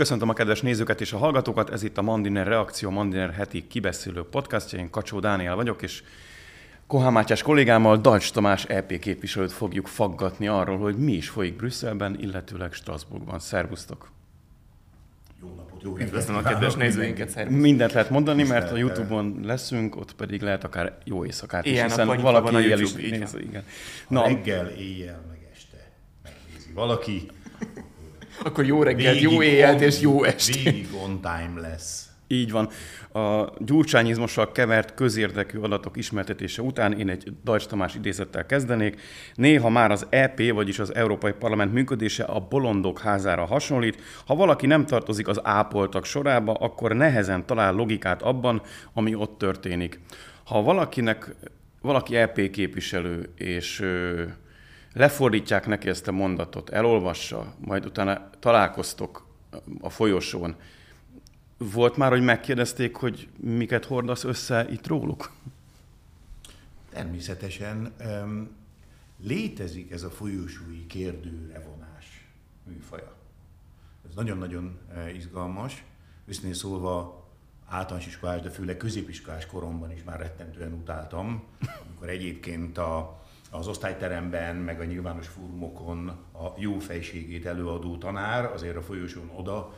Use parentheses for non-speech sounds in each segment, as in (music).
Köszöntöm a kedves nézőket és a hallgatókat, ez itt a Mandiner Reakció, Mandiner heti kibeszélő podcastja. Én Kacsó Dániel vagyok, és Kohán Mátyás kollégámmal Dajcs Tamás EP képviselőt fogjuk faggatni arról, hogy mi is folyik Brüsszelben, illetőleg Strasbourgban. Szervusztok! Jó napot, jó Üdvözlöm a kedves nézőinket, szervusz. Mindent lehet mondani, mert a Youtube-on leszünk, ott pedig lehet akár jó éjszakát is, Ilyen hiszen valaki van a is YouTube, így néz, igen. Na, reggel, éjjel, meg este megnézi valaki. Akkor jó reggelt, jó éjjelt és jó estét. Végig on time lesz. Így van. A gyurcsányizmossal kevert közérdekű adatok ismertetése után én egy Dajcs Tamás idézettel kezdenék. Néha már az EP, vagyis az Európai Parlament működése a bolondok házára hasonlít. Ha valaki nem tartozik az ápoltak sorába, akkor nehezen talál logikát abban, ami ott történik. Ha valakinek, valaki EP képviselő, és ö, lefordítják neki ezt a mondatot, elolvassa, majd utána találkoztok a folyosón, volt már, hogy megkérdezték, hogy miket hordasz össze itt róluk? Természetesen um, létezik ez a folyosói kérdőre vonás műfaja. Ez nagyon-nagyon eh, izgalmas. Őszintén szólva általános iskolás, de főleg középiskolás koromban is már rettentően utáltam, amikor egyébként a, az osztályteremben, meg a nyilvános fórumokon a jó fejségét előadó tanár azért a folyosón oda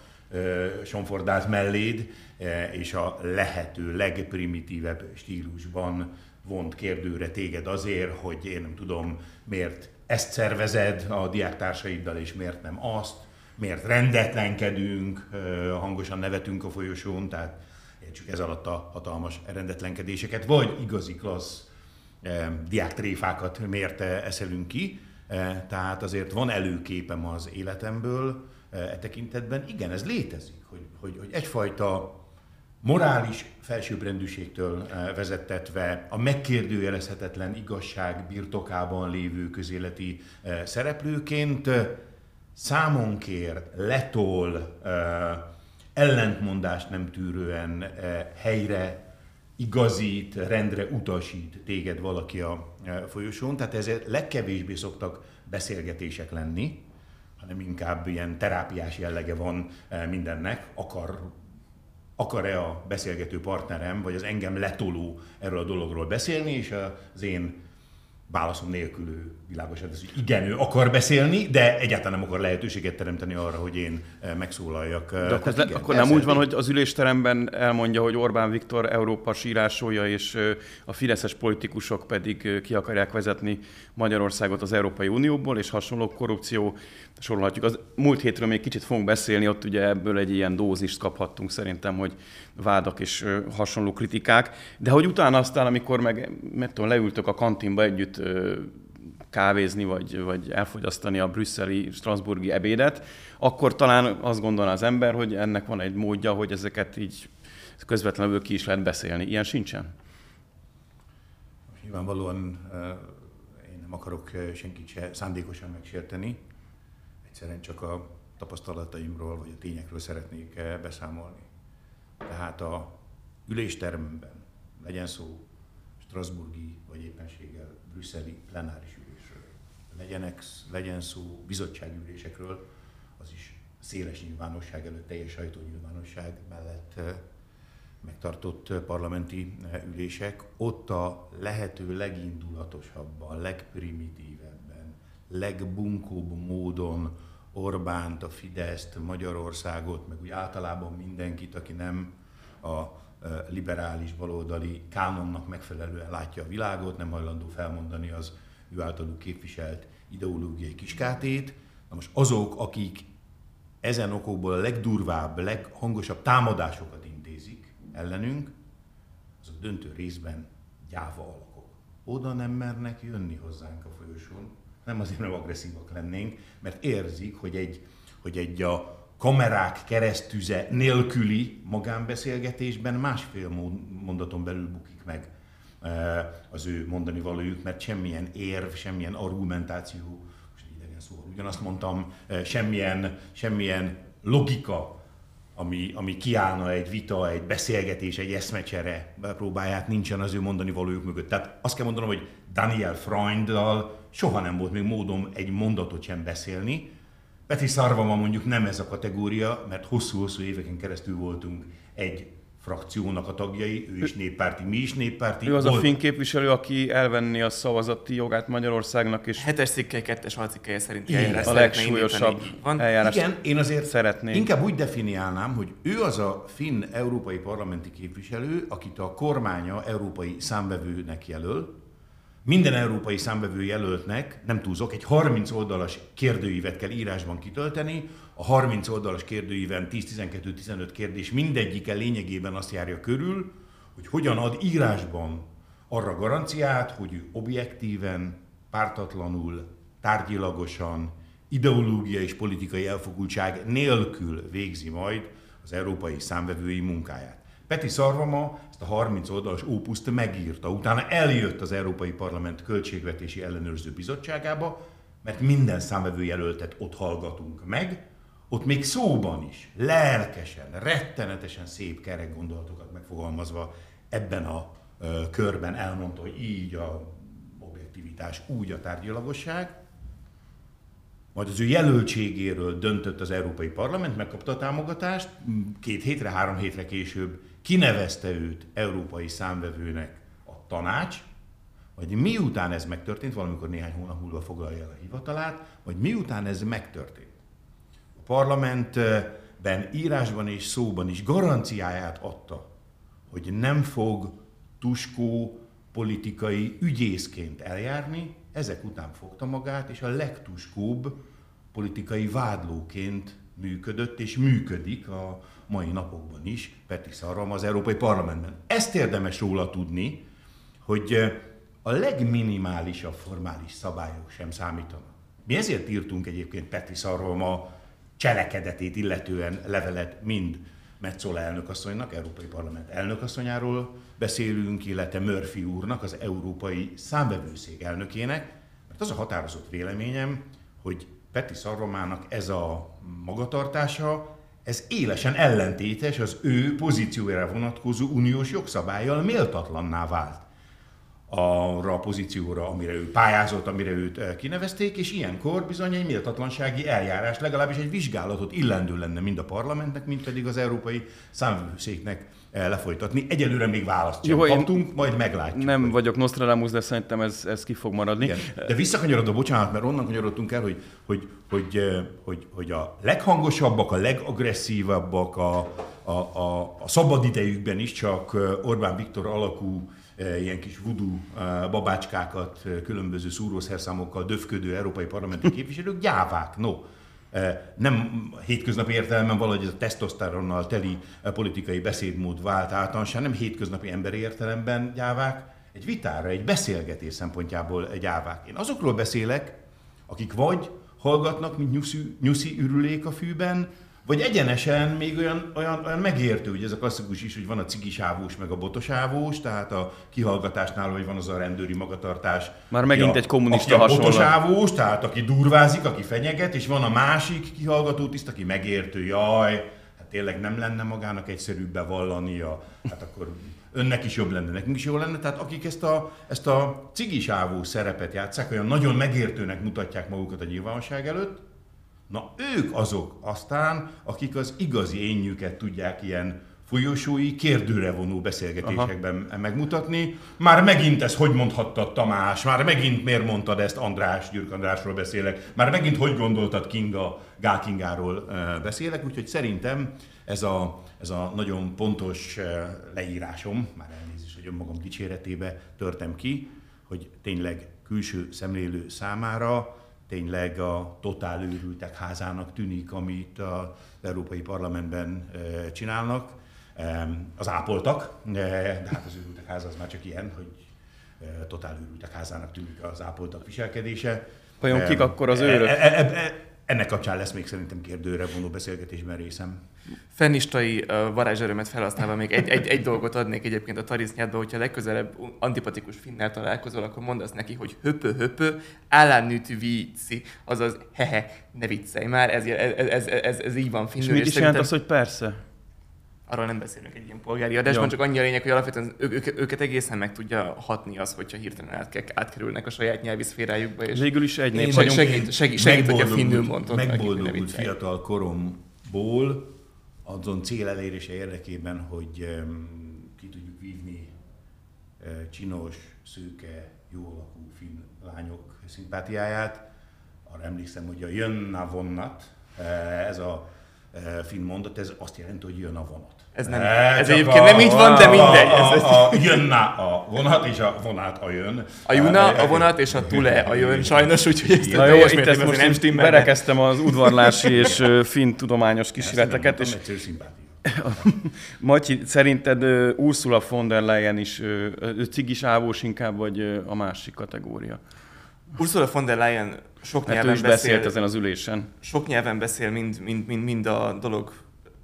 sonfordált melléd, és a lehető legprimitívebb stílusban vont kérdőre téged azért, hogy én nem tudom, miért ezt szervezed a diáktársaiddal, és miért nem azt, miért rendetlenkedünk, hangosan nevetünk a folyosón, tehát értsük ez alatt a hatalmas rendetlenkedéseket, vagy igazi klassz diáktréfákat miért eh, eszelünk ki. Eh, Tehát azért van előképem az életemből eh, e tekintetben. Igen, ez létezik, hogy, hogy, hogy egyfajta morális felsőbbrendűségtől eh, vezettetve a megkérdőjelezhetetlen igazság birtokában lévő közéleti eh, szereplőként eh, számon kér, letol, eh, ellentmondást nem tűrően eh, helyre igazít, rendre utasít téged valaki a eh, folyosón, tehát ezért legkevésbé szoktak beszélgetések lenni, hanem inkább ilyen terápiás jellege van eh, mindennek, akar akar-e a beszélgető partnerem, vagy az engem letoló erről a dologról beszélni, és az én válaszom nélkül ő világosan tesz, hogy igen, ő akar beszélni, de egyáltalán nem akar lehetőséget teremteni arra, hogy én eh, megszólaljak. De akkor, le, akkor nem úgy van, hogy az ülésteremben elmondja, hogy Orbán Viktor Európa sírásolja, és ö, a fideszes politikusok pedig ö, ki akarják vezetni Magyarországot az Európai Unióból, és hasonló korrupció sorolhatjuk. Az múlt hétről még kicsit fogunk beszélni, ott ugye ebből egy ilyen dózist kaphattunk szerintem, hogy vádak és hasonló kritikák, de hogy utána aztán, amikor meg, meg tudom, leültök a kantinba együtt kávézni, vagy, vagy elfogyasztani a brüsszeli, strasburgi ebédet, akkor talán azt gondolná az ember, hogy ennek van egy módja, hogy ezeket így közvetlenül ki is lehet beszélni. Ilyen sincsen? Nyilvánvalóan én nem akarok senkit se szándékosan megsérteni, egyszerűen csak a tapasztalataimról vagy a tényekről szeretnék eh, beszámolni. Tehát a ülésteremben legyen szó Strasburgi vagy éppenséggel brüsszeli plenáris ülésről, legyenek, legyen szó bizottságülésekről, az is széles nyilvánosság előtt, teljes sajtónyilvánosság mellett eh, megtartott eh, parlamenti ülések, ott a lehető legindulatosabban, legprimitívebben, legbunkóbb módon Orbánt, a Fideszt, Magyarországot, meg úgy általában mindenkit, aki nem a eh, liberális baloldali kánonnak megfelelően látja a világot, nem hajlandó felmondani az ő általuk képviselt ideológiai kiskátét. Na most azok, akik ezen okokból a legdurvább, leghangosabb támadásokat intézik ellenünk, azok döntő részben gyáva alakok. Oda nem mernek jönni hozzánk a folyosón, nem azért, mert agresszívak lennénk, mert érzik, hogy egy, hogy egy a kamerák keresztüze nélküli magánbeszélgetésben másfél mondaton belül bukik meg eh, az ő mondani valójuk, mert semmilyen érv, semmilyen argumentáció, most idegen szó, ugyanazt mondtam, eh, semmilyen, semmilyen logika, ami, ami kiállna egy vita, egy beszélgetés, egy eszmecsere próbáját nincsen az ő mondani valójuk mögött. Tehát azt kell mondanom, hogy Daniel Freunddal soha nem volt még módom egy mondatot sem beszélni, Peti Szarvama mondjuk nem ez a kategória, mert hosszú-hosszú éveken keresztül voltunk egy frakciónak a tagjai, ő is néppárti, mi is néppárti. Ő az Volt- a finn képviselő, aki elvenni a szavazati jogát Magyarországnak, és Hetes cikkely, kettes alcikkelye szerint Igen, eljárás a legsúlyosabb. Van? eljárást Igen, én azért szeretné. inkább úgy definiálnám, hogy ő az a finn európai parlamenti képviselő, akit a kormánya európai számbevőnek jelöl. Minden európai számbevő jelöltnek, nem túlzok, egy 30 oldalas kérdőívet kell írásban kitölteni. A 30 oldalas kérdőíven 10-12-15 kérdés mindegyike lényegében azt járja körül, hogy hogyan ad írásban arra garanciát, hogy objektíven, pártatlanul, tárgyilagosan, ideológia és politikai elfogultság nélkül végzi majd az európai számvevői munkáját. Peti Szarvama ezt a 30 oldalas ópuszt megírta, utána eljött az Európai Parlament Költségvetési Ellenőrző Bizottságába, mert minden számvevőjelöltet ott hallgatunk meg, ott még szóban is, lelkesen, rettenetesen szép kerek gondolatokat megfogalmazva ebben a ö, körben elmondta, hogy így a objektivitás, úgy a tárgyalagosság, majd az ő jelöltségéről döntött az Európai Parlament, megkapta a támogatást, két hétre, három hétre később kinevezte őt európai számvevőnek a tanács, majd miután ez megtörtént, valamikor néhány hónap múlva foglalja el a hivatalát, majd miután ez megtörtént, a parlamentben írásban és szóban is garanciáját adta, hogy nem fog tuskó politikai ügyészként eljárni, ezek után fogta magát, és a legtuskóbb politikai vádlóként működött, és működik a mai napokban is Peti Szarvam az Európai Parlamentben. Ezt érdemes róla tudni, hogy a legminimálisabb formális szabályok sem számítanak. Mi ezért írtunk egyébként Peti Szarvam cselekedetét illetően levelet mind Metzola elnökasszonynak, Európai Parlament elnökasszonyáról beszélünk, illetve Murphy úrnak, az Európai Számbevőszék elnökének, mert az a határozott véleményem, hogy Peti Szarvamának ez a magatartása, ez élesen ellentétes az ő pozíciójára vonatkozó uniós jogszabályjal méltatlanná vált. Arra a pozícióra, amire ő pályázott, amire őt eh, kinevezték, és ilyenkor bizony egy méltatlansági eljárás, legalábbis egy vizsgálatot illendő lenne mind a parlamentnek, mind pedig az Európai Számvevőszéknek lefolytatni. Egyelőre még választ sem Jó, kaptunk, majd meglátjuk. nem hogy- vagyok Nostradamus, de szerintem ez, ez ki fog maradni. igen. De visszakanyarodva, bocsánat, mert onnan kanyarodtunk el, hogy, hogy, hogy, eh, hogy, hogy a leghangosabbak, a legagresszívabbak a, a, a, a szabad idejükben is csak eh, Orbán Viktor alakú eh, ilyen kis eh, babácskákat eh, különböző szúrószerszámokkal döfködő európai parlamenti képviselők gyávák, no. Eh, Nem hétköznapi értelemben valahogy ez a tesztoszteronnal teli eh, politikai beszédmód vált általánosá, nem hétköznapi emberi értelemben gyávák, egy vitára, egy beszélgetés szempontjából egy ávák. Én azokról beszélek, akik vagy hallgatnak, mint nyuszi, nyuszi ürülék a fűben, vagy egyenesen még olyan, olyan, olyan megértő, hogy ez a klasszikus is, hogy van a cigisávós meg a botosávós, tehát a kihallgatásnál, hogy van az a rendőri magatartás. Már megint a- egy kommunista aki a botosávós, tehát aki durvázik, aki fenyeget, és van a másik kihallgató tiszt, aki megértő, jaj, hát tényleg nem lenne magának egyszerűbb bevallania, hát akkor önnek is jobb lenne, nekünk is jó lenne. Tehát akik ezt a, ezt a cigisávó szerepet játszák, olyan nagyon megértőnek mutatják magukat a nyilvánosság előtt, na ők azok aztán, akik az igazi énjüket tudják ilyen folyosói, kérdőre vonó beszélgetésekben Aha. megmutatni. Már megint ezt hogy mondhattad Tamás, már megint miért mondtad ezt András, Gyürk Andrásról beszélek, már megint hogy gondoltad Kinga, Gál Kingáról beszélek, úgyhogy szerintem ez a, ez a nagyon pontos leírásom, már elnézést, hogy önmagam dicséretébe törtem ki, hogy tényleg külső szemlélő számára tényleg a totál őrültek házának tűnik, amit az Európai Parlamentben eh, csinálnak. Em, Az ápoltak, eh, de hát az őrültek háza az már csak ilyen, hogy totál őrültek házának tűnik az ápoltak viselkedése. Vajon kik akkor az e- őrök? e- e- e- Ennek kapcsán lesz még szerintem kérdőre vonó beszélgetésben részem. Fennistai uh, varázserőmet felhasználva még egy, egy, egy dolgot adnék egyébként a tarisznyádba, hogyha legközelebb antipatikus finnel találkozol, akkor mondasz neki, hogy höpö höpö, állánűtű víci, azaz hehe, ne viccelj már, ez, ez, ez, ez, ez így van És finnül. mit is jelent szerintem az, hogy persze? Arról nem beszélünk egy ilyen polgári adásban, Jó. csak annyi a lényeg, hogy alapvetően ő, ők, őket egészen meg tudja hatni az, hogyha hirtelen át, átkerülnek a saját nyelvi szférájukba, és Végül is egy nép vagyunk. segít, segít, segít, hogyha megboldogult- finnül ne Megboldogult fiatal koromból azon cél elérése érdekében, hogy em, ki tudjuk vívni eh, csinos, szőke, jó alakú finn lányok szimpátiáját. Arra emlékszem, hogy a jönna vonnat, eh, ez a finn mondat, ez azt jelenti, hogy jön a vonat. Ez nem- Eh, ez csak egyébként nem így van, de mindegy, A, a, a, jönna a vonat, és a vonat a jön. A Juna, Eh, a vonat és a Tule a jön sajnos, úgyhogy ezt Na jó, itt ezt most nem stimmel. berekeztem az udvarlási (laughs) és finn tudományos kísérleteket, és. (laughs) Matyi, szerinted Ursula von der Leyen is ö, ö, cigis ávós inkább, vagy a másik kategória? Ursula von der Leyen sok ő nyelven is beszélt beszél, ezen az ülésen. sok nyelven beszél mind, mind, mind, mind a dolog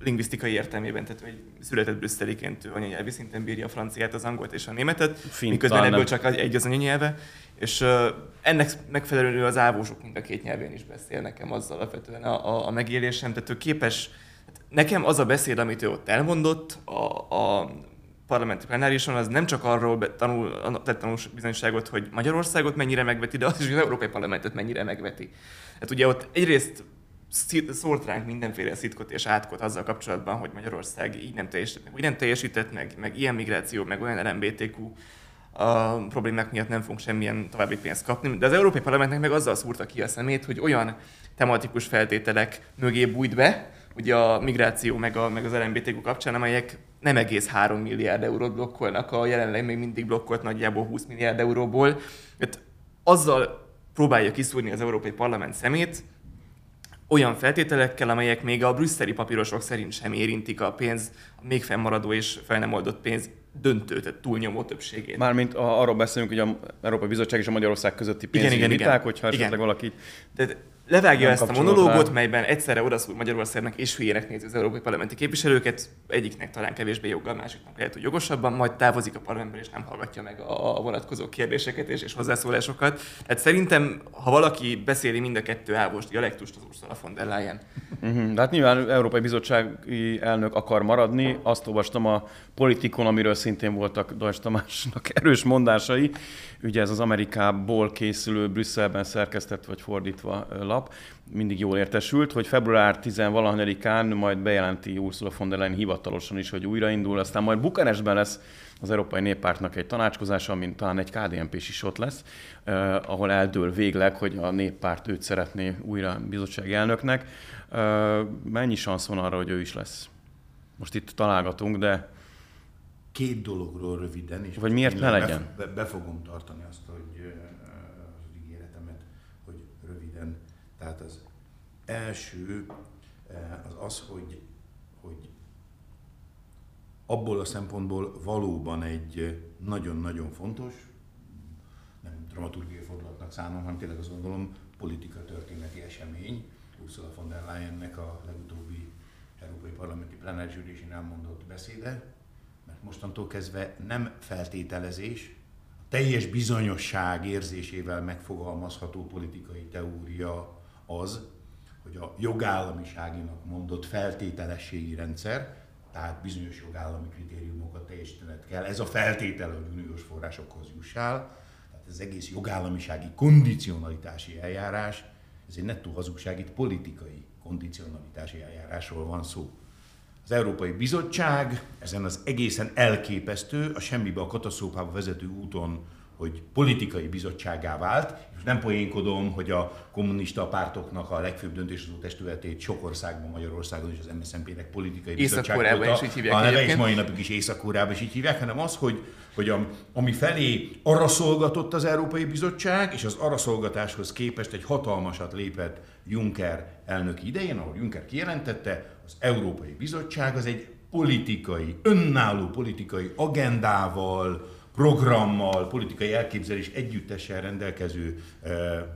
lingvisztikai értelmében, tehát egy született brüsszeliként anyanyelvi szinten bírja a franciát, az angolt és a németet, Fint miközben ebből nem. csak egy az anyanyelve, és uh, ennek megfelelően az ávósok mind a két nyelvén is beszél nekem az alapvetően a, a, a megélésem, tehát ő képes, hát nekem az a beszéd, amit ő ott elmondott a, a parlamenti plenárison, az nem csak arról tanul, tett tanús bizonyságot, hogy Magyarországot mennyire megveti, de az is, hogy az Európai Parlamentet mennyire megveti. Hát ugye ott egyrészt szólt ránk mindenféle szitkot és átkot azzal kapcsolatban, hogy Magyarország így nem teljesített, meg nem teljesített, meg, meg ilyen migráció, meg olyan LMBTQ a problémák miatt nem fogunk semmilyen további pénzt kapni. De az Európai Parlamentnek meg azzal szúrta ki a szemét, hogy olyan tematikus feltételek mögé bújt be, ugye a migráció meg, a, meg az LMBTQ kapcsán, amelyek nem egész 3 milliárd eurót blokkolnak a jelenleg még mindig blokkolt nagyjából 20 milliárd euróból. Tehát azzal próbálja kiszúrni az Európai Parlament szemét, olyan feltételekkel, amelyek még a brüsszeli papírosok szerint sem érintik a pénz, a még fennmaradó és fel nem oldott pénz döntő, tehát túlnyomó többségét. Mármint a, arról beszélünk, hogy a Európai Bizottság és a Magyarország közötti Igen, pénzügyi igen, viták, igen. hogyha Igen. esetleg valaki Tehát levágja ezt a monológot, rá. melyben egyszerre odaszúr Magyarországnak és hülyének nézi az európai parlamenti képviselőket, egyiknek talán kevésbé joggal, másiknak lehet, hogy jogosabban, majd távozik a parlamentből és nem hallgatja meg a, vonatkozó kérdéseket és, és hozzászólásokat. Tehát szerintem, ha valaki beszéli mind a kettő ávos dialektust, az Ursula von der Leyen. Uh-huh. De hát nyilván Európai Bizottsági elnök akar maradni. Azt olvastam a politikon, amiről szintén voltak Dajs Tamásnak (laughs) erős mondásai. Ugye ez az Amerikából készülő, Brüsszelben szerkesztett vagy fordítva ö, lap. Mindig jól értesült, hogy február 10-valahanyadikán majd bejelenti Ursula von der Leyen hivatalosan is, hogy újraindul. Aztán majd Bukarestben lesz az Európai Néppártnak egy tanácskozása, amin talán egy KDNP is ott lesz, eh, ahol eldől végleg, hogy a néppárt őt szeretné újra bizottsági elnöknek. Eh, mennyi szansz van arra, hogy ő is lesz? Most itt találgatunk, de Két dologról röviden, és Vagy miért ne legyen? Be, be, be fogom tartani azt, hogy ö, az ígéretemet, hogy röviden. Tehát az első ö, az az, hogy, hogy abból a szempontból valóban egy ö, nagyon-nagyon fontos, nem dramaturgiai fordulatnak szánom, hanem tényleg azt gondolom politika történeti esemény. Ursula von der Leyennek a legutóbbi Európai Parlamenti Plenáris Ülésén elmondott beszéde, mert mostantól kezdve nem feltételezés, teljes bizonyosság érzésével megfogalmazható politikai teória az, hogy a jogállamiságinak mondott feltételességi rendszer, tehát bizonyos jogállami kritériumokat teljesítened kell, ez a feltétel, hogy uniós forrásokhoz jussál, tehát az egész jogállamisági kondicionalitási eljárás, ez egy nettó hazugság, itt politikai kondicionalitási eljárásról van szó. Az Európai Bizottság ezen az egészen elképesztő, a semmibe a katasztrófába vezető úton, hogy politikai bizottságá vált, és nem poénkodom, hogy a kommunista pártoknak a legfőbb döntéshozó testületét sok országban, Magyarországon és az MSZNP-nek politikai bizottság volt. is így hívják a neve is mai napig is Észak-Koreában is így hívják, hanem az, hogy, hogy a, ami felé arra szolgatott az Európai Bizottság, és az arra szolgatáshoz képest egy hatalmasat lépett Juncker elnök idején, ahol Juncker kijelentette, az Európai Bizottság az egy politikai, önálló politikai agendával, programmal, politikai elképzelés együttessel rendelkező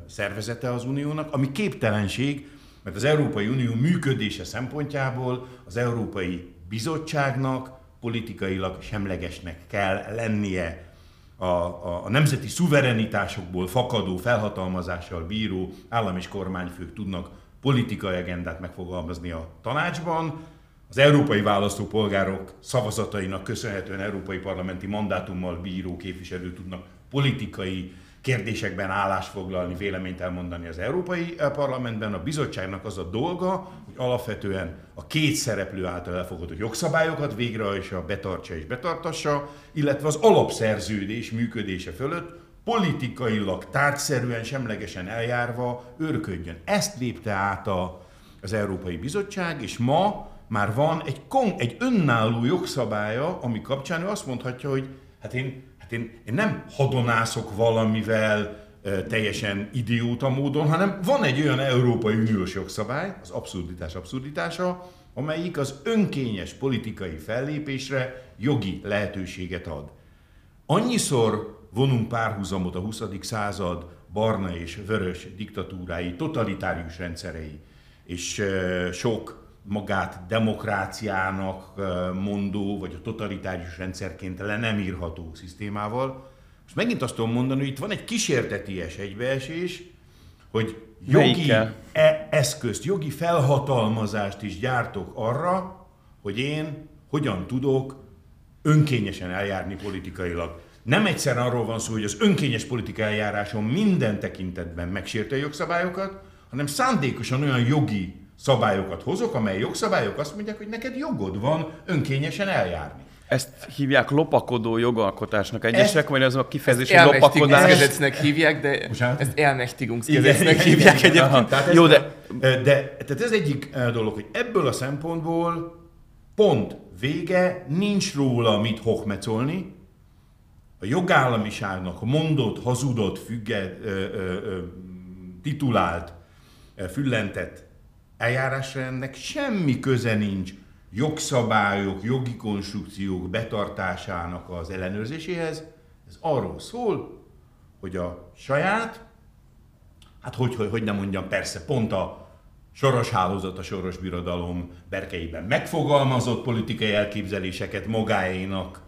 szervezete az Uniónak, ami képtelenség, mert az Európai Unió működése szempontjából az Európai Bizottságnak politikailag semlegesnek kell lennie. A, a, a nemzeti szuverenitásokból fakadó felhatalmazással bíró állam és kormányfők tudnak politikai agendát megfogalmazni a tanácsban, az európai választópolgárok szavazatainak köszönhetően európai parlamenti mandátummal bíró képviselő tudnak politikai kérdésekben állást foglalni, véleményt elmondani az Európai Parlamentben. A bizottságnak az a dolga, hogy alapvetően a két szereplő által elfogadott jogszabályokat végrehajtsa, betartsa és betartassa, illetve az alapszerződés működése fölött politikailag, tárgyszerűen, semlegesen eljárva őrködjön. Ezt lépte át a, az Európai Bizottság, és ma már van egy, kon, egy önálló jogszabálya, ami kapcsán ő azt mondhatja, hogy hát én, hát én, én nem hadonászok valamivel teljesen idióta módon, hanem van egy olyan Európai Uniós jogszabály, az abszurditás abszurditása, amelyik az önkényes politikai fellépésre jogi lehetőséget ad. Annyiszor vonunk párhuzamot a 20. század barna és vörös diktatúrái, totalitárius rendszerei, és sok magát demokráciának mondó, vagy a totalitárius rendszerként le nem írható szisztémával. Most megint azt tudom mondani, hogy itt van egy kísérteties egybeesés, hogy jogi e- eszközt, jogi felhatalmazást is gyártok arra, hogy én hogyan tudok önkényesen eljárni politikailag. Nem egyszer arról van szó, hogy az önkényes politikai eljáráson minden tekintetben megsérte a jogszabályokat, hanem szándékosan olyan jogi szabályokat hozok, amely jogszabályok azt mondják, hogy neked jogod van önkényesen eljárni. Ezt hívják lopakodó jogalkotásnak egyesek, vagy az a kifejezés, hogy lopakodás? hívják, de Bocsánat? ezt elmechtigungsgesetznek hívják egyébként. Tehát Jó, de... de... Tehát ez egyik eh, dolog, hogy ebből a szempontból pont vége, nincs róla mit hochmecolni, a jogállamiságnak mondott, hazudott, függe, ö, ö, ö, titulált, füllentett eljárásrendnek semmi köze nincs jogszabályok, jogi konstrukciók betartásának az ellenőrzéséhez. Ez arról szól, hogy a saját, hát hogy, hogy, hogy nem mondjam, persze pont a soros hálózat, a soros birodalom berkeiben megfogalmazott politikai elképzeléseket magáénak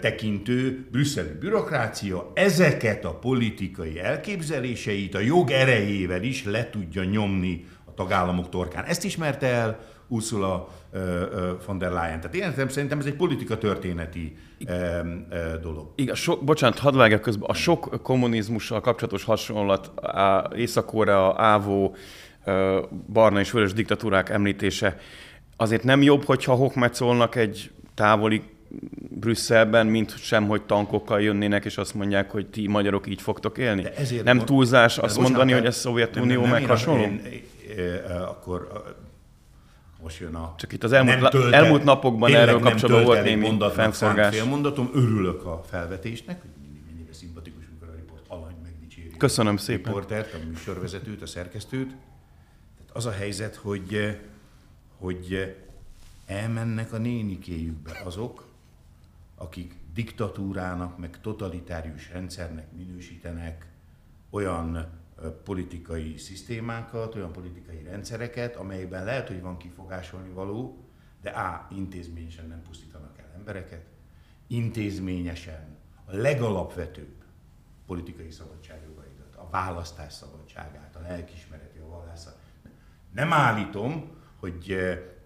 tekintő brüsszeli bürokrácia ezeket a politikai elképzeléseit a jog erejével is le tudja nyomni a tagállamok torkán. Ezt ismerte el Ursula von der Leyen. Tehát én szerintem ez egy politika történeti dolog. Igen, so, bocsánat, hadd vágjak közben. A sok kommunizmussal kapcsolatos hasonlat, Észak-Korea, Ávó, barna és vörös diktatúrák említése, azért nem jobb, hogyha hokmecolnak egy távoli Brüsszelben, mint sem, hogy tankokkal jönnének, és azt mondják, hogy ti magyarok így fogtok élni. De ezért nem túlzás azt mondani, hogy ez Szovjetunió meg hasonló? Én, akkor most jön a... Csak itt az elmúlt, töltet, elmúlt napokban erről kapcsolatban volt némi fennforgás. mondatom, örülök a felvetésnek, hogy mennyire szimpatikus, amikor a riport alany megdicséri. Köszönöm szépen. A riportert, a műsorvezetőt, a szerkesztőt. Tehát az a helyzet, hogy, hogy elmennek a nénikéjükbe azok, akik diktatúrának, meg totalitárius rendszernek minősítenek olyan politikai szisztémákat, olyan politikai rendszereket, amelyben lehet, hogy van kifogásolni való, de A. intézményesen nem pusztítanak el embereket, intézményesen a legalapvetőbb politikai szabadságjogaidat, a választás szabadságát, a lelkismereti, a vallászat. Nem állítom, hogy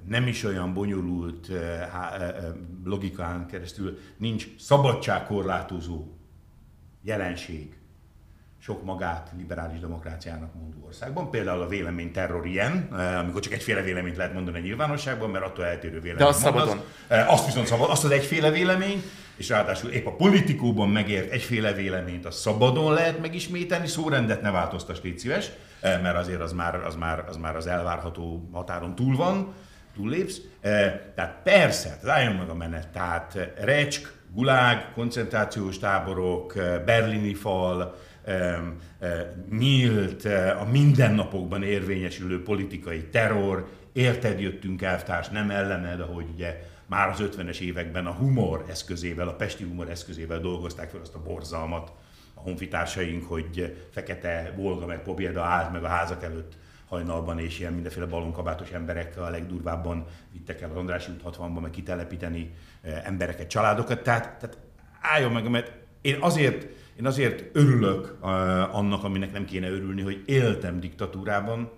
nem is olyan bonyolult logikán keresztül nincs szabadságkorlátozó jelenség sok magát liberális demokráciának mondó országban. Például a vélemény terror ilyen, amikor csak egyféle véleményt lehet mondani a nyilvánosságban, mert attól eltérő vélemény. De azt szabadon. Azt viszont szabad, azt az egyféle vélemény, és ráadásul épp a politikóban megért egyféle véleményt, a szabadon lehet megismételni, szórendet ne változtass, légy szíves, mert azért az már, az már, az már az elvárható határon túl van túllépsz. Tehát persze, álljon meg a menet. Tehát Recsk, Gulág, koncentrációs táborok, berlini fal, nyílt, a mindennapokban érvényesülő politikai terror, érted jöttünk elvtárs, nem ellened, ahogy ugye már az 50-es években a humor eszközével, a pesti humor eszközével dolgozták fel azt a borzalmat a honfitársaink, hogy fekete Volga meg Pobjeda állt meg a házak előtt hajnalban, és ilyen mindenféle balonkabátos emberek a legdurvábban vittek el az Andrássy út 60-ban, meg kitelepíteni eh, embereket, családokat. Tehát, tehát álljon meg, mert én azért, én azért örülök annak, aminek nem kéne örülni, hogy éltem diktatúrában,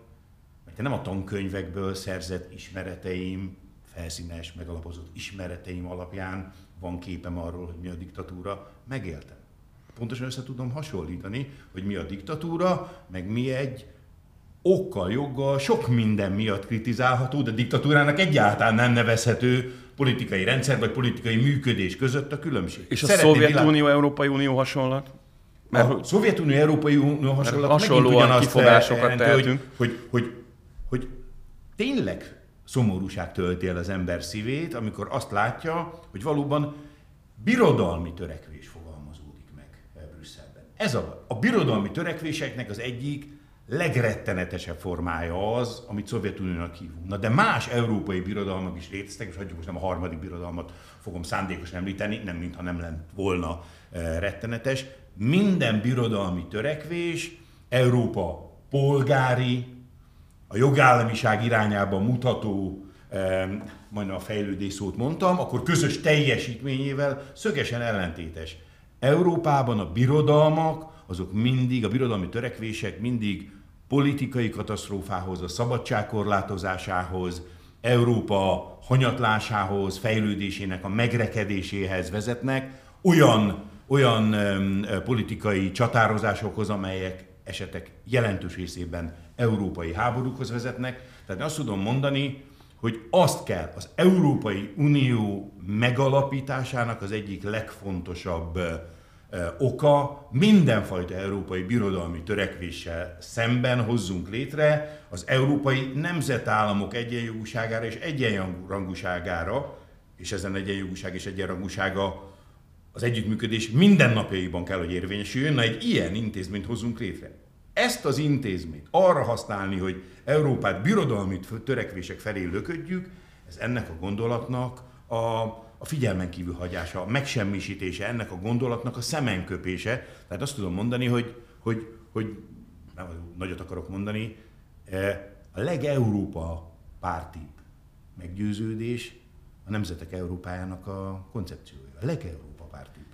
mert nem a tankönyvekből szerzett ismereteim felszínes, megalapozott ismereteim alapján van képem arról, hogy mi a diktatúra, megéltem. Pontosan össze tudom hasonlítani, hogy mi a diktatúra, meg mi egy okkal, joggal, sok minden miatt kritizálható, de diktatúrának egyáltalán nem nevezhető politikai rendszer vagy politikai működés között a különbség. És a Szovjetunió. Európai Unió hasonlat? Mert a Szovjetunió, Európai Unió hasonlat hasonlóan kifogásokat tehetünk. Hogy, hogy, hogy, hogy tényleg szomorúság tölti el az ember szívét, amikor azt látja, hogy valóban birodalmi törekvés fogalmazódik meg Brüsszelben. Ez a, a birodalmi törekvéseknek az egyik legrettenetesebb formája az, amit Szovjetuniónak hívunk. Na de más európai birodalmak is léteztek, és hagyjuk most nem a harmadik birodalmat fogom szándékosan említeni, nem mintha nem lett volna e, rettenetes. Minden birodalmi törekvés Európa polgári, a jogállamiság irányába mutató, majdnem a fejlődés szót mondtam, akkor közös teljesítményével szögesen ellentétes. Európában a birodalmak, azok mindig, a birodalmi törekvések mindig politikai katasztrófához, a szabadság korlátozásához, Európa hanyatlásához, fejlődésének a megrekedéséhez vezetnek, olyan, olyan um, politikai csatározásokhoz, amelyek esetek jelentős részében európai háborúkhoz vezetnek. Tehát azt tudom mondani, hogy azt kell az Európai Unió megalapításának az egyik legfontosabb oka mindenfajta európai birodalmi törekvéssel szemben hozzunk létre az európai nemzetállamok egyenjogúságára és egyenrangúságára, és ezen egyenjogúság és egyenrangúsága az együttműködés mindennapjaiban kell, hogy érvényesüljön, na egy ilyen intézményt hozzunk létre. Ezt az intézményt arra használni, hogy Európát birodalmi törekvések felé löködjük, ez ennek a gondolatnak a a figyelmen kívül hagyása, a megsemmisítése ennek a gondolatnak a szemenköpése. Tehát azt tudom mondani, hogy, hogy, hogy nem nagyot akarok mondani, eh, a legeurópa pártibb meggyőződés a Nemzetek Európájának a koncepciója. A legeurópa pártibb.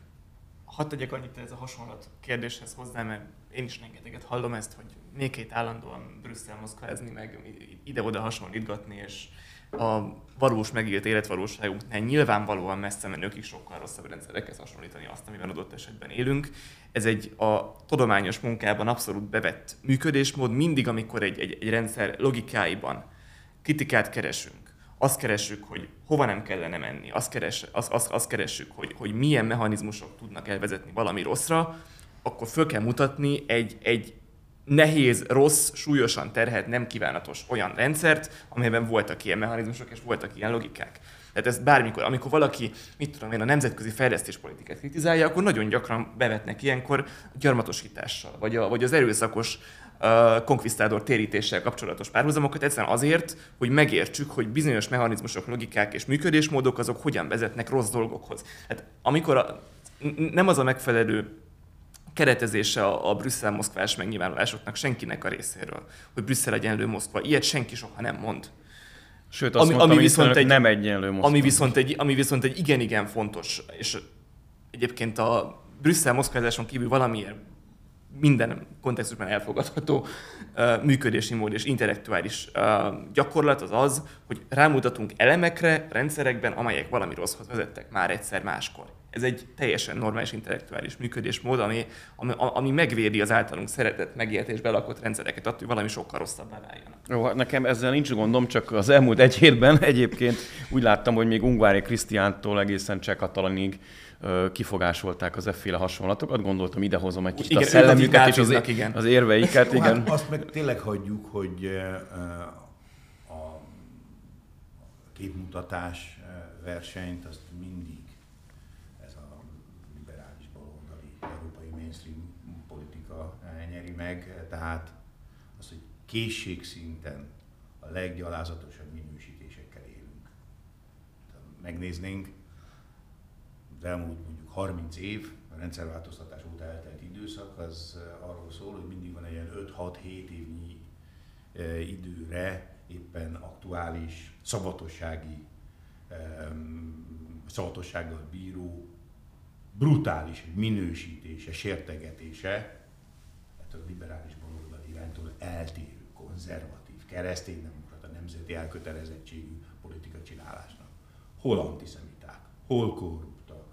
Hadd tegyek annyit ez a hasonlat kérdéshez hozzá, mert én is rengeteget hallom ezt, hogy még két állandóan Brüsszel-Moszkvázni, meg ide-oda hasonlítgatni, és a valós megélt életvalóságunknál nyilvánvalóan messze menőkig sokkal rosszabb rendszerekhez hasonlítani azt, amiben adott esetben élünk. Ez egy a tudományos munkában abszolút bevett működésmód. Mindig, amikor egy, egy, egy rendszer logikáiban kritikát keresünk, azt keresünk, hogy hova nem kellene menni, azt, keres, azt, azt, azt keresünk, hogy, hogy milyen mechanizmusok tudnak elvezetni valami rosszra, akkor föl kell mutatni egy, egy nehéz, rossz, súlyosan terhelt, nem kívánatos olyan rendszert, amelyben voltak ilyen mechanizmusok és voltak ilyen logikák. Tehát ez bármikor, amikor valaki, mit tudom én, a nemzetközi fejlesztéspolitikát kritizálja, akkor nagyon gyakran bevetnek ilyenkor gyarmatosítással, vagy, a, vagy az erőszakos uh, konkvisztádor térítéssel kapcsolatos párhuzamokat, egyszerűen azért, hogy megértsük, hogy bizonyos mechanizmusok, logikák és működésmódok azok hogyan vezetnek rossz dolgokhoz. Hát amikor a, nem az a megfelelő keretezése a, a Brüsszel-Moszkvás megnyilvánulásoknak senkinek a részéről, hogy Brüsszel egyenlő Moszkva. Ilyet senki soha nem mond. Sőt, azt ami, mondtam, ami viszont egy, nem egyenlő Moszkva. Ami viszont egy, ami viszont egy igen-igen fontos, és egyébként a Brüsszel-Moszkvázáson kívül valamiért minden kontextusban elfogadható uh, működési mód és intellektuális uh, gyakorlat az az, hogy rámutatunk elemekre, rendszerekben, amelyek valami rosszhoz vezettek már egyszer máskor. Ez egy teljesen normális intellektuális működésmód, ami, ami, ami megvédi az általunk szeretett, megélt és belakott rendszereket attól, hogy valami sokkal rosszabbá váljanak. Jó, hát nekem ezzel nincs gondom, csak az elmúlt egy hétben (laughs) egyébként úgy láttam, hogy még Ungvári Krisztiántól egészen Csekatalanig kifogásolták az efféle hasonlatokat. Gondoltam, idehozom egy kicsit a szellemüket és az, igen. az érveiket. Hát, igen. Hát azt meg tényleg hagyjuk, hogy a képmutatás versenyt azt mindig ez a liberális baloldali európai mainstream politika nyeri meg. Tehát az, hogy készségszinten a leggyalázatosabb minősítésekkel élünk. Megnéznénk, az elmúlt mondjuk 30 év, a rendszerváltoztatás óta eltelt időszak, az eh, arról szól, hogy mindig van egy ilyen 5-6-7 évnyi eh, időre éppen aktuális, szabatossági, szabatossággal bíró, brutális minősítése, sértegetése, hát a liberális baloldali iránytól eltérő, konzervatív, kereszténydemokrata, nemzeti elkötelezettségű politika csinálásnak. Hol antiszemiták, hol korruptak,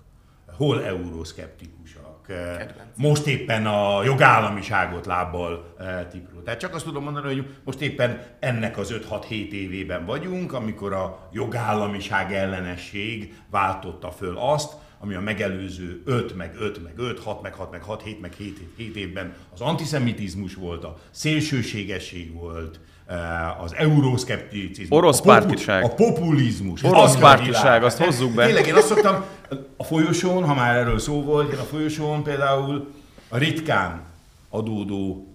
hol euroszkeptikusak, Kedvenc. most éppen a jogállamiságot lábbal eh, tipró. Tehát csak azt tudom mondani, hogy most éppen ennek az 5-6-7 évében vagyunk, amikor a jogállamiság ellenesség váltotta föl azt, ami a megelőző 5, meg 5, meg 5, 6, meg 6, meg 6, 7, meg 7, 7 évben az antiszemitizmus volt, a szélsőségesség volt, eh, az euroszkepticizmus, Orosz a, popu- pártiság. a populizmus. Orosz az pártiság, azt hozzuk be. Tényleg én azt szoktam, a folyosón, ha már erről szó volt, én a folyosón például a ritkán adódó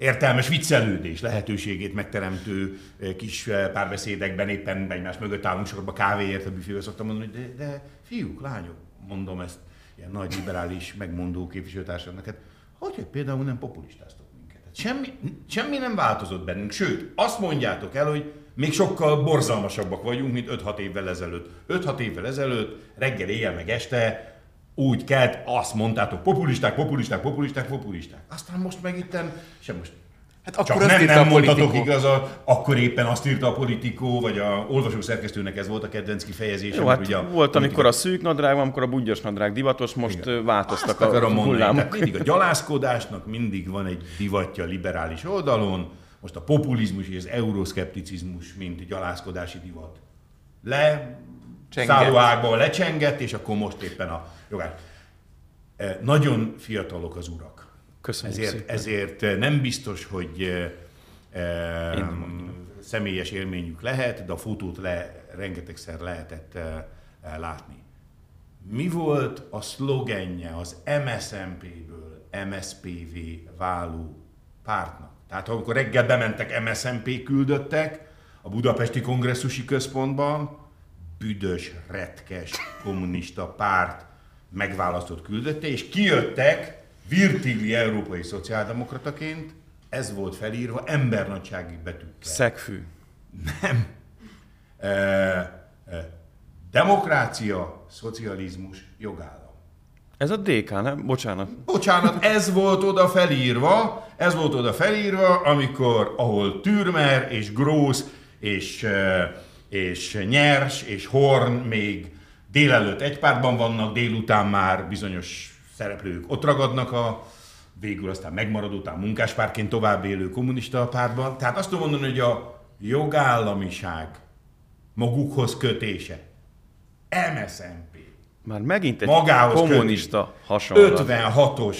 értelmes viccelődés lehetőségét megteremtő eh, kis eh, párbeszédekben éppen egymás mögött állunk sorba kávéért a büfébe szoktam mondani, hogy de, de fiúk, lányok, mondom ezt ilyen nagy liberális megmondó képviselőtársamnak, hát hogy, hogy például nem populistáztok minket? Hát semmi, semmi nem változott bennünk, sőt, azt mondjátok el, hogy még sokkal borzalmasabbak vagyunk, mint 5-6 évvel ezelőtt. 5-6 évvel ezelőtt reggel, éjjel, meg este úgy kelt, azt mondtátok, populisták, populisták, populisták, populisták. Aztán most meg itten, sem most Hát csak akkor azt nem, nem a mondhatok politikó. igazat, akkor éppen azt írta a politikó, vagy a olvasó szerkesztőnek ez volt a kedvenc kifejezése. Jó, hát ugye a volt, amikor politika- a szűk nadrág, amikor a bugyos nadrág divatos, most Igen. változtak Azt a hullámok. mindig a gyalázkodásnak mindig van egy divatja a liberális oldalon, most a populizmus és az euroszkepticizmus, mint gyalázkodási divat le Csengett. szállóágban lecsengett, és akkor most éppen a jogás. Eh, Nagyon fiatalok az urak. Köszönjük ezért, szépen. ezért nem biztos, hogy személyes élményük lehet, de a fotót le, rengetegszer lehetett eh, eh, látni. Mi volt a szlogenje az MSZMP-ből MSPV váló pártnak? Tehát amikor reggel bementek MSZMP küldöttek a Budapesti Kongresszusi Központban, büdös, retkes kommunista párt megválasztott küldötte, és kijöttek virtigli európai szociáldemokrataként, ez volt felírva embernagysági betűkkel. Szegfű. E, e, demokrácia, szocializmus, jogállam. Ez a DK, nem? Bocsánat. Bocsánat, ez volt oda felírva, ez volt oda felírva, amikor, ahol Türmer és Grósz és, és Nyers és Horn még délelőtt egy pártban vannak, délután már bizonyos szereplők ott ragadnak a végül aztán megmarad után munkáspártként tovább élő kommunista pártban. Tehát azt tudom mondani, hogy a jogállamiság magukhoz kötése, MSZNP, Már megint egy Magához kommunista hasonlat. 56-os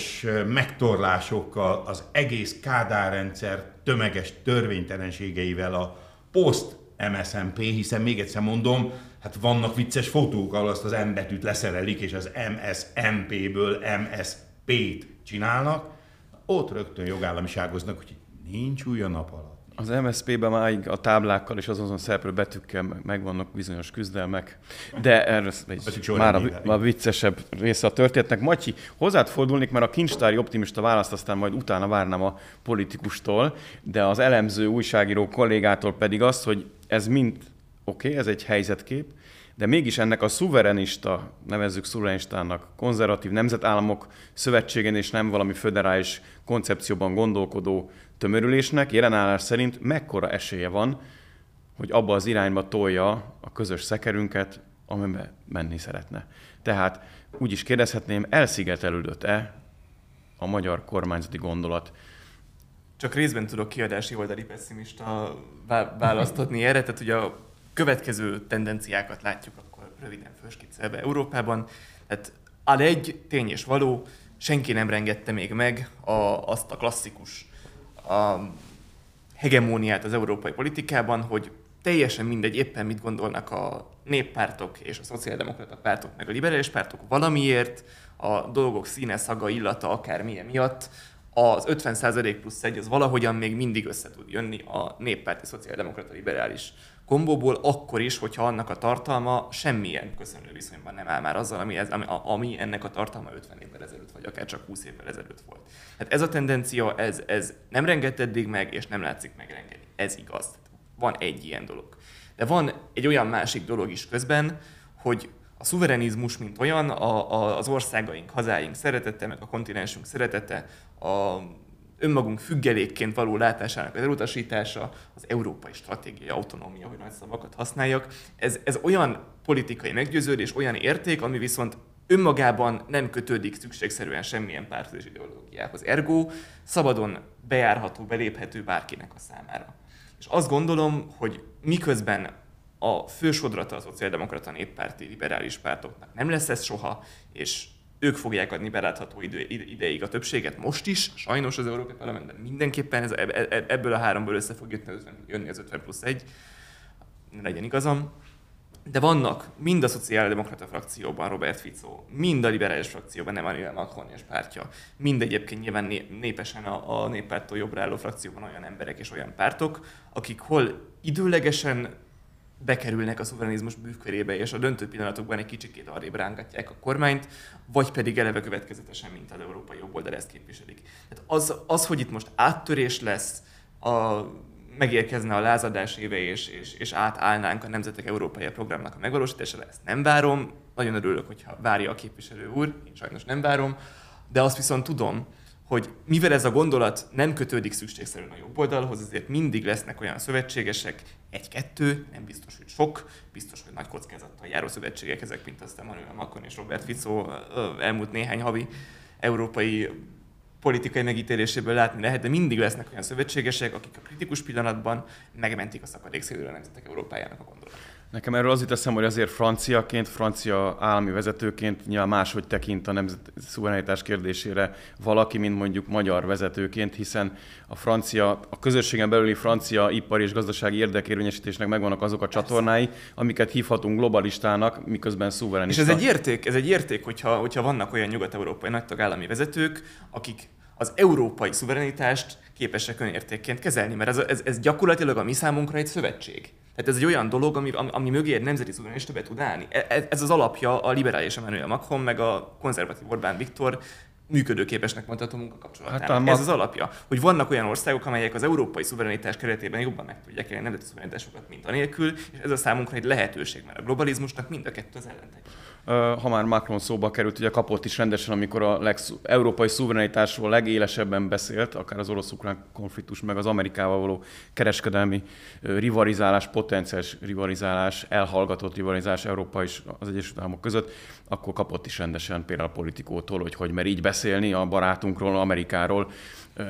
megtorlásokkal, az egész Kádár rendszer tömeges törvénytelenségeivel a poszt MSMP, hiszen még egyszer mondom, hát vannak vicces fotók, ahol azt az M betűt leszerelik, és az MSMP-ből MSP-t csinálnak, ott rögtön jogállamiságoznak, hogy nincs új a nap alatt. Az MSZP-ben máig a táblákkal és azon szereplő betűkkel meg- megvannak bizonyos küzdelmek, de erről egy, már a, a viccesebb része a történetnek. Matyi, hozzád fordulnék, mert a kincstári optimista választ aztán majd utána várnám a politikustól, de az elemző újságíró kollégától pedig azt, hogy ez mind oké, okay, ez egy helyzetkép, de mégis ennek a szuverenista, nevezzük szuverenistának, konzervatív nemzetállamok szövetségén és nem valami föderális koncepcióban gondolkodó tömörülésnek jelenállás szerint mekkora esélye van, hogy abba az irányba tolja a közös szekerünket, amiben menni szeretne. Tehát úgy is kérdezhetném, elszigetelődött-e a magyar kormányzati gondolat Csak részben tudok kiadási oldali pessimista vá- választ adni erre, tehát ugye a következő tendenciákat látjuk akkor röviden fölskiccelve Európában. Tehát ad egy tény és való, senki nem rengette még meg a, azt a klasszikus a hegemóniát az európai politikában, hogy teljesen mindegy éppen mit gondolnak a néppártok és a szociáldemokrata pártok, meg a liberális pártok valamiért, a dolgok színe, szaga, illata, akármilyen miatt, az 50% plusz egy az valahogyan még mindig össze tud jönni a néppárti szociáldemokrata liberális kombóból, akkor is, hogyha annak a tartalma semmilyen köszönő viszonyban nem áll már azzal, ami, ez, ami, ami ennek a tartalma 50 évvel ezelőtt, vagy akár csak 20 évvel ezelőtt volt. Hát ez a tendencia, ez, ez nem rengett eddig meg, és nem látszik megrengeni. Ez igaz. Van egy ilyen dolog. De van egy olyan másik dolog is közben, hogy a szuverenizmus, mint olyan, a, a, az országaink, hazáink szeretete, meg a kontinensünk szeretete, a önmagunk függelékként való látásának az elutasítása, az európai stratégiai autonómia, hogy nagy szavakat használjak, ez, ez olyan politikai meggyőződés, olyan érték, ami viszont önmagában nem kötődik szükségszerűen semmilyen pártozás ideológiához. Ergo szabadon bejárható, beléphető bárkinek a számára. És azt gondolom, hogy miközben a fősodrata a szociáldemokrata néppárti liberális pártoknak nem lesz ez soha, és ők fogják adni belátható idő, ideig a többséget. Most is, sajnos az Európai Parlamentben mindenképpen ez, ebből a háromból össze fog jönni az 50 plusz 1, ne legyen igazam. De vannak mind a szociáldemokrata frakcióban Robert Fico, mind a liberális frakcióban Emmanuel Macron és pártja, mind egyébként nyilván népesen a, a néppártól jobbra álló frakcióban olyan emberek és olyan pártok, akik hol időlegesen bekerülnek a szuverenizmus bűvkörébe, és a döntő pillanatokban egy kicsikét arrébb rángatják a kormányt, vagy pedig eleve következetesen, mint az európai jobboldal ezt képviselik. Tehát az, az, hogy itt most áttörés lesz, a, megérkezne a lázadás éve, és, és, és átállnánk a Nemzetek Európai Programnak a megvalósítására, ezt nem várom. Nagyon örülök, hogyha várja a képviselő úr, én sajnos nem várom, de azt viszont tudom, hogy mivel ez a gondolat nem kötődik szükségszerűen a jobb oldalhoz, ezért mindig lesznek olyan szövetségesek, egy-kettő, nem biztos, hogy sok, biztos, hogy nagy kockázattal járó szövetségek ezek, mint azt Emmanuel Macron és Robert Fico elmúlt néhány havi európai politikai megítéléséből látni lehet, de mindig lesznek olyan szövetségesek, akik a kritikus pillanatban megmentik a szakadékszélről a nemzetek Európájának a gondolatot. Nekem erről az jut eszem, hogy azért franciaként, francia állami vezetőként nyilván máshogy tekint a nemzet szuverenitás kérdésére valaki, mint mondjuk magyar vezetőként, hiszen a francia, a közösségen belüli francia ipari és gazdasági érdekérvényesítésnek megvannak azok a csatornái, amiket hívhatunk globalistának, miközben szuverenista. És ez egy érték, ez egy érték, hogyha, hogyha vannak olyan nyugat-európai nagy tagállami vezetők, akik az európai szuverenitást képesek önértékként kezelni, mert ez, ez, ez gyakorlatilag a mi számunkra egy szövetség. Tehát ez egy olyan dolog, ami, ami, ami mögé egy nemzeti szuverenista be tud állni. Ez, ez az alapja a liberális Emmanuel Macron, meg a konzervatív Orbán Viktor működőképesnek mondható munkakapcsolatának. Hát, Ez az alapja, hogy vannak olyan országok, amelyek az európai szuverenitás keretében jobban meg tudják élni nemzeti szuverenitásokat, mint anélkül, és ez a számunkra egy lehetőség, mert a globalizmusnak mind a kettő az ellentéte ha már Macron szóba került, ugye kapott is rendesen, amikor a legsz- európai szuverenitásról legélesebben beszélt, akár az orosz-ukrán konfliktus, meg az Amerikával való kereskedelmi rivalizálás, potenciális rivalizálás, elhallgatott rivalizálás Európa és az Egyesült Államok között, akkor kapott is rendesen például a politikótól, hogy hogy mer így beszélni a barátunkról, Amerikáról,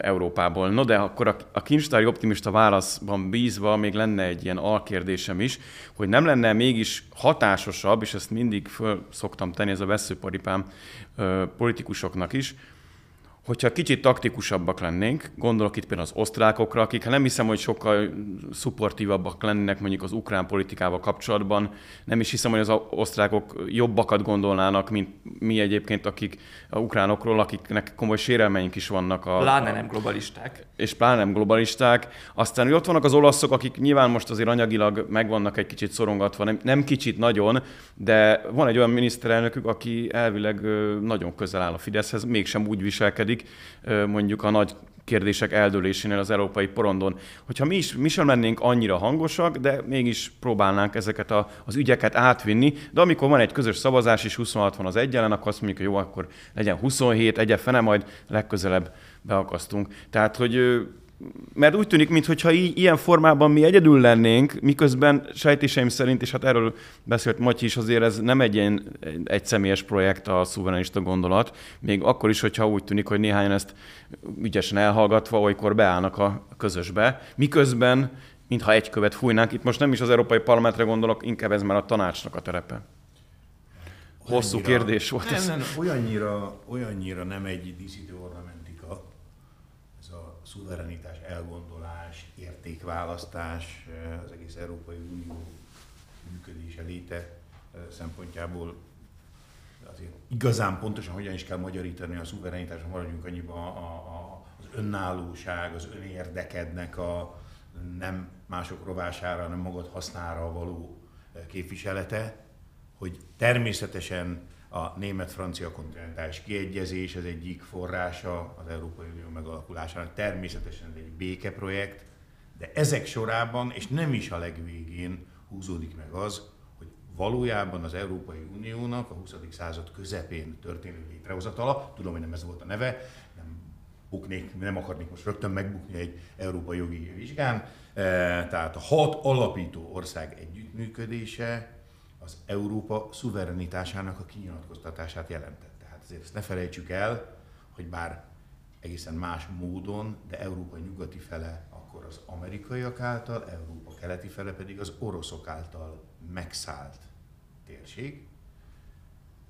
Európából. No de akkor a, a kincstári optimista válaszban bízva még lenne egy ilyen alkérdésem is, hogy nem lenne mégis hatásosabb, és ezt mindig föl szoktam tenni, ez a veszőparipám politikusoknak is, hogyha kicsit taktikusabbak lennénk, gondolok itt például az osztrákokra, akik hát nem hiszem, hogy sokkal szupportívabbak lennének mondjuk az ukrán politikával kapcsolatban, nem is hiszem, hogy az osztrákok jobbakat gondolnának, mint mi egyébként, akik a ukránokról, akiknek komoly sérelmeink is vannak. A, pláne nem globalisták. És pláne nem globalisták. Aztán hogy ott vannak az olaszok, akik nyilván most azért anyagilag megvannak egy kicsit szorongatva, nem, nem kicsit nagyon, de van egy olyan miniszterelnökük, aki elvileg nagyon közel áll a Fideszhez, mégsem úgy viselkedik, mondjuk a nagy kérdések eldőlésénél az európai porondon. Hogyha mi is mi sem lennénk annyira hangosak, de mégis próbálnánk ezeket a, az ügyeket átvinni, de amikor van egy közös szavazás, és 26 van az egyelen, akkor azt mondjuk, hogy jó, akkor legyen 27, egye fene, majd legközelebb beakasztunk. Tehát, hogy mert úgy tűnik, mintha így, ilyen formában mi egyedül lennénk, miközben sejtéseim szerint, és hát erről beszélt Matyi is, azért ez nem egy ilyen egy személyes projekt a szuverenista gondolat, még akkor is, hogyha úgy tűnik, hogy néhányan ezt ügyesen elhallgatva, olykor beállnak a közösbe, miközben, mintha egy követ fújnánk. Itt most nem is az Európai Parlamentre gondolok, inkább ez már a tanácsnak a terepe. Hosszú olyannyira, kérdés volt nem, ez. Nem, olyannyira, olyannyira nem egy díszítő szuverenitás, elgondolás, értékválasztás, eh, az egész Európai Unió működése, léte eh, szempontjából azért igazán pontosan hogyan is kell magyarítani a szuverenitást, maradjunk annyiba a, a, az önállóság, az önérdekednek a nem mások rovására, nem magad hasznára való eh, képviselete, hogy természetesen a német-francia kontinentális kiegyezés az egyik forrása az Európai Unió megalakulásának. Természetesen ez egy békeprojekt, de ezek sorában, és nem is a legvégén húzódik meg az, hogy valójában az Európai Uniónak a 20. század közepén történő létrehozatala, tudom, hogy nem ez volt a neve, nem buknék, nem akarnék most rögtön megbukni egy európai jogi vizsgán. Tehát a hat alapító ország együttműködése az Európa szuverenitásának a kinyilatkoztatását jelentett. Tehát azért ezt ne felejtsük el, hogy bár egészen más módon, de Európa nyugati fele akkor az amerikaiak által, Európa keleti fele pedig az oroszok által megszállt térség.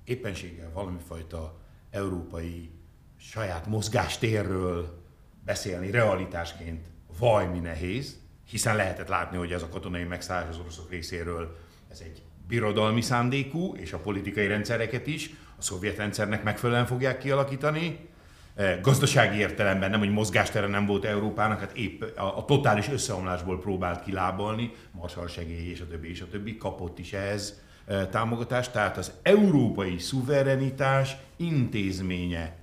Éppenséggel valami fajta európai saját mozgástérről beszélni realitásként vajmi nehéz, hiszen lehetett látni, hogy ez a katonai megszállás az oroszok részéről ez egy birodalmi szándékú, és a politikai rendszereket is a szovjet rendszernek megfelelően fogják kialakítani. E, gazdasági értelemben nem, hogy mozgástere nem volt Európának, hát épp a, a totális összeomlásból próbált kilábalni, Marshall segély és a többi és a többi, kapott is ehhez e, támogatást, tehát az európai szuverenitás intézménye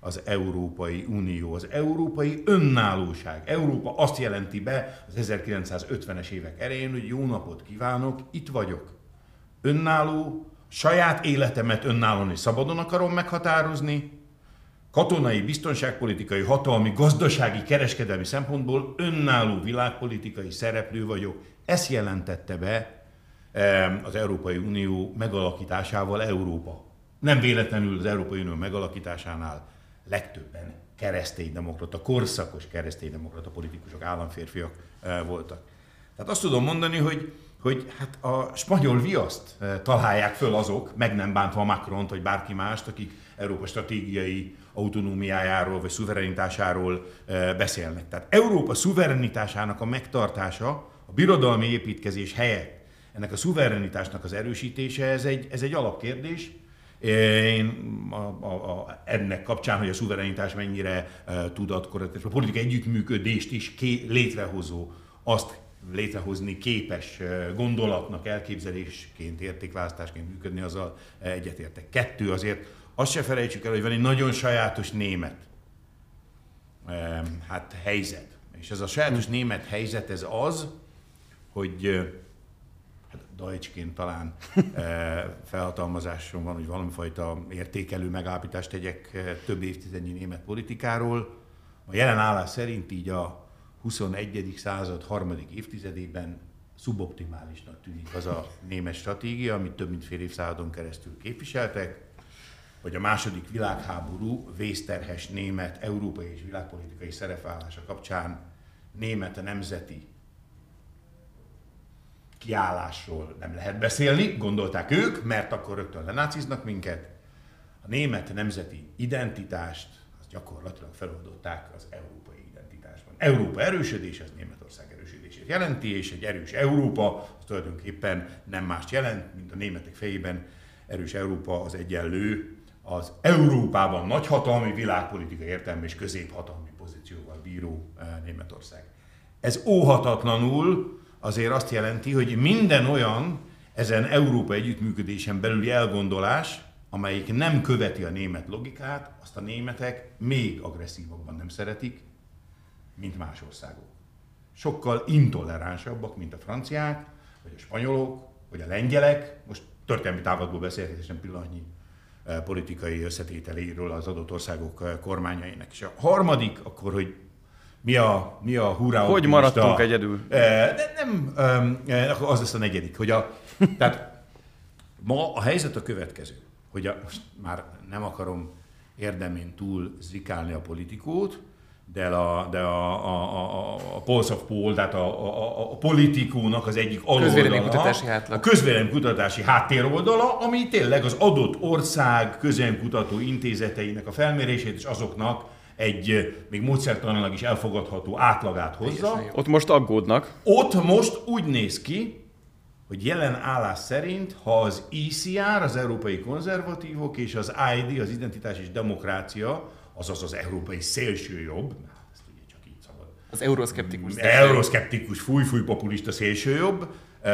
az Európai Unió, az európai önállóság. Európa azt jelenti be az 1950-es évek elején, hogy jó napot kívánok, itt vagyok. Önálló, saját életemet önállóan és szabadon akarom meghatározni, katonai, biztonságpolitikai, hatalmi, gazdasági, kereskedelmi szempontból önálló világpolitikai szereplő vagyok. Ezt jelentette be az Európai Unió megalakításával Európa. Nem véletlenül az Európai Unió megalakításánál legtöbben kereszténydemokrata, korszakos kereszténydemokrata politikusok, államférfiak voltak. Tehát azt tudom mondani, hogy, hogy hát a spanyol viaszt találják föl azok, meg nem bántva Macron vagy bárki mást, akik Európa stratégiai autonómiájáról vagy szuverenitásáról beszélnek. Tehát Európa szuverenitásának a megtartása, a birodalmi építkezés helyett ennek a szuverenitásnak az erősítése, ez egy, ez egy alapkérdés, én a, a, a, ennek kapcsán, hogy a szuverenitás mennyire uh, tud akkor a politikai együttműködést is ké, létrehozó, azt létrehozni képes gondolatnak, elképzelésként, értékválasztásként működni, azzal egyetértek. Kettő azért, azt se felejtsük el, hogy van egy nagyon sajátos német hát helyzet. És ez a sajátos német helyzet, ez az, hogy Deutschként talán eh, felhatalmazásom van, hogy valamifajta értékelő megállapítást tegyek több évtizednyi német politikáról. A jelen állás szerint így a 21. század harmadik évtizedében szuboptimálisnak tűnik az a német stratégia, amit több mint fél évszázadon keresztül képviseltek, hogy a második világháború vészterhes német európai és világpolitikai szerepvállása kapcsán német a nemzeti kiállásról nem lehet beszélni, gondolták ők, mert akkor rögtön lenáciznak minket. A német nemzeti identitást azt gyakorlatilag feloldották az európai. Európa erősödés, az Németország erősödését jelenti, és egy erős Európa az tulajdonképpen nem mást jelent, mint a németek fejében erős Európa az egyenlő az Európában nagyhatalmi világpolitikai értelme és középhatalmi pozícióval bíró eh, Németország. Ez óhatatlanul azért azt jelenti, hogy minden olyan ezen Európa együttműködésen belüli elgondolás, amelyik nem követi a német logikát, azt a németek még agresszívabban nem szeretik, mint más országok. Sokkal intoleránsabbak, mint a franciák, vagy a spanyolok, vagy a lengyelek, most történelmi távlatból beszélhet, és nem pillanatnyi eh, politikai összetételéről az adott országok eh, kormányainak. És a harmadik, akkor, hogy mi a, mi a hurrá Hogy maradtunk egyedül? De nem, az lesz a negyedik, hogy a, tehát ma a helyzet a következő, hogy a, most már nem akarom érdemén túl zikálni a politikót, de a, de a, a, a, a Pulse of Poll, tehát a, a, a politikónak az egyik aloldala, a közvéleménykutatási háttéroldala, ami tényleg az adott ország közvéleménykutató intézeteinek a felmérését és azoknak egy még módszertanilag is elfogadható átlagát hozza. Ott most aggódnak. Ott most úgy néz ki, hogy jelen állás szerint, ha az ICR, az Európai Konzervatívok és az ID, az Identitás és Demokrácia, azaz az Európai Szélsőjobb, ezt ugye csak így szabad. Az euroszkeptikus. Euroszkeptikus, fúj-fúj populista szélsőjobb, e,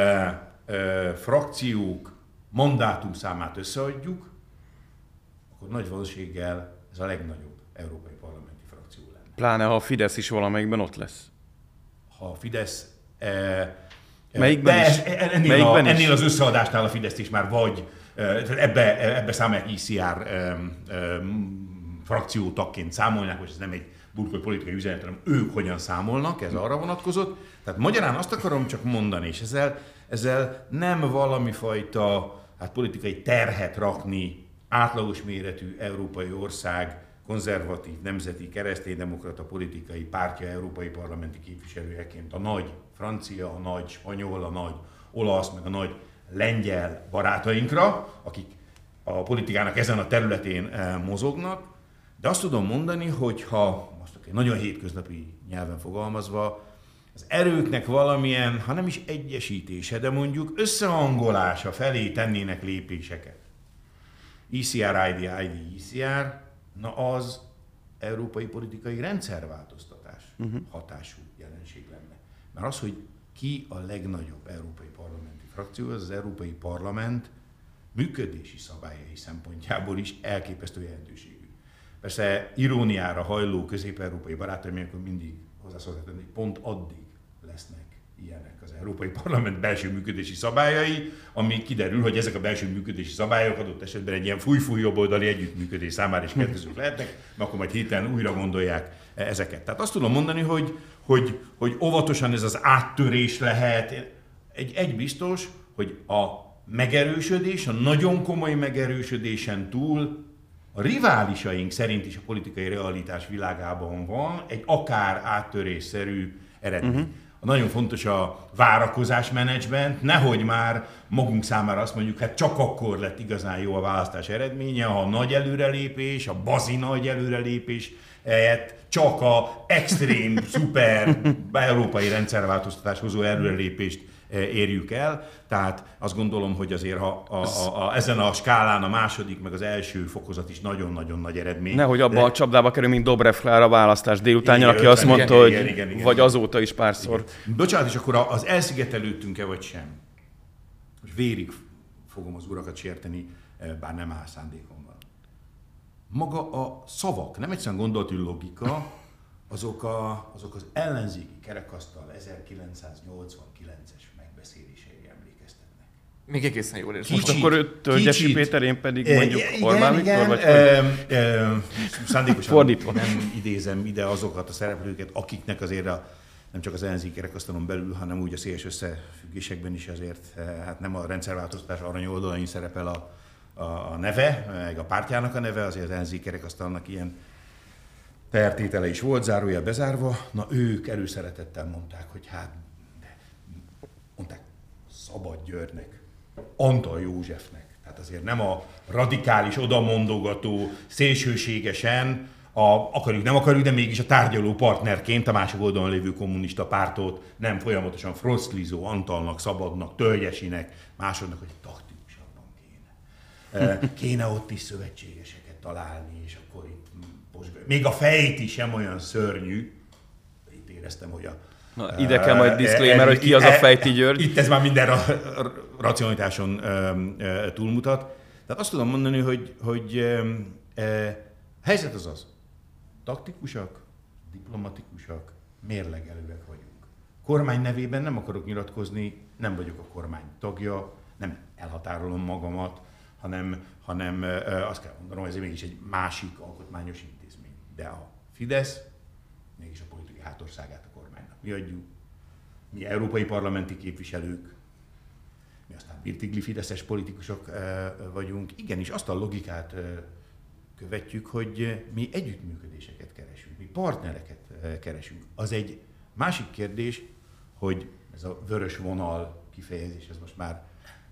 e, frakciók mandátum számát összeadjuk, akkor nagy valószínűséggel ez a legnagyobb európai parlamenti frakció lenne. Pláne, ha a Fidesz is valamelyikben ott lesz. Ha a Fidesz... E, Melyikben de is? Ennél, Melyikben a, is? ennél az összeadásnál a Fidesz is már vagy, ebbe, ebbe számolják ICR e, e, frakció tagként számolják, hogy ez nem egy burkolt politikai üzenet, hanem ők hogyan számolnak, ez arra vonatkozott. Tehát magyarán azt akarom csak mondani, és ezzel, ezzel nem valami fajta hát politikai terhet rakni átlagos méretű európai ország konzervatív, nemzeti, kereszténydemokrata politikai pártja európai parlamenti képviselőjeként a nagy francia, a nagy spanyol, a nagy olasz, meg a nagy lengyel barátainkra, akik a politikának ezen a területén eh, mozognak, de azt tudom mondani, hogy ha most egy nagyon hétköznapi nyelven fogalmazva, az erőknek valamilyen, ha nem is egyesítése, de mondjuk összehangolása felé tennének lépéseket. ECR, ID, ID, ECR, na az európai politikai rendszerváltoztatás uh-huh. hatású jelenség lenne. Mert az, hogy ki a legnagyobb európai parlamenti frakció, az az Európai Parlament működési szabályai szempontjából is elképesztő jelentőségű. Persze iróniára hajló közép-európai barátaim, akkor mindig hozzászoktak hogy pont addig lesznek ilyenek az Európai Parlament belső működési szabályai, ami kiderül, hogy ezek a belső működési szabályok adott esetben egy ilyen fúj-fúj jobboldali együttműködés számára is kedvezők lehetnek, mert akkor majd héten újra gondolják ezeket. Tehát azt tudom mondani, hogy, hogy, hogy óvatosan ez az áttörés lehet. Egy, egy biztos, hogy a megerősödés, a nagyon komoly megerősödésen túl a riválisaink szerint is a politikai realitás világában van egy akár áttörésszerű eredmény. Uh-huh. Nagyon fontos a várakozás menedzsment, nehogy már magunk számára azt mondjuk, hát csak akkor lett igazán jó a választás eredménye, ha a nagy előrelépés, a bazi nagy előrelépés helyett csak a extrém, (laughs) szuper európai rendszerváltoztatás hozó előrelépést érjük el. Tehát azt gondolom, hogy azért ha a, a, a, ezen a skálán a második, meg az első fokozat is nagyon-nagyon nagy eredmény. Nehogy abba De... a csapdába kerül, mint Dobrev Klára választás délután, aki azt mondta, igen, hogy igen, igen, igen, vagy azóta is párszor. Igen. Bocsánat, és akkor az elszigetelődtünk-e vagy sem? Most vérig fogom az urakat sérteni, eh, bár nem áll szándékom maga a szavak, nem egyszerűen gondolati logika, azok, a, azok az ellenzéki kerekasztal 1989-es megbeszélései emlékeztetnek. Még egészen jól érzem. Most akkor Tölgyesi Péter, én pedig mondjuk igen, Orbán Viktor, vagy e, e, Szándékosan nem idézem ide azokat a szereplőket, akiknek azért a, nem csak az ellenzéki kerekasztalon belül, hanem úgy a széles összefüggésekben is azért, hát nem a rendszerváltoztatás arany oldalain szerepel a, a, a neve, meg a pártjának a neve, azért az NZ kerekasztalnak ilyen pertétele is volt, zárója bezárva. Na ők előszeretettel mondták, hogy hát, mondták Szabad Györgynek, Antal Józsefnek. Tehát azért nem a radikális, odamondogató, szélsőségesen, a, akarjuk, nem akarjuk, de mégis a tárgyaló partnerként a másik oldalon lévő kommunista pártot nem folyamatosan Frostlizó, Antalnak, Szabadnak, Tölgyesinek, másodnak, hogy kéne ott is szövetségeseket találni, és akkor itt. Még a fejt is sem olyan szörnyű, itt éreztem, hogy a Na, ide kell majd disclaimer, hogy ki az a Fejti György. Itt ez már minden ra, racionalitáson túlmutat. Tehát azt tudom mondani, hogy, hogy helyzet az az. Taktikusak, diplomatikusak, mérlegelőek vagyunk. Kormány nevében nem akarok nyilatkozni, nem vagyok a kormány tagja, nem elhatárolom magamat, hanem, hanem azt kell mondanom, hogy ez mégis egy másik alkotmányos intézmény. De a Fidesz mégis a politikai hátországát a. Mi adjuk, mi európai parlamenti képviselők, mi aztán birtigli fideszes politikusok vagyunk. Igenis, azt a logikát követjük, hogy mi együttműködéseket keresünk, mi partnereket keresünk. Az egy másik kérdés, hogy ez a vörös vonal kifejezés, ez most már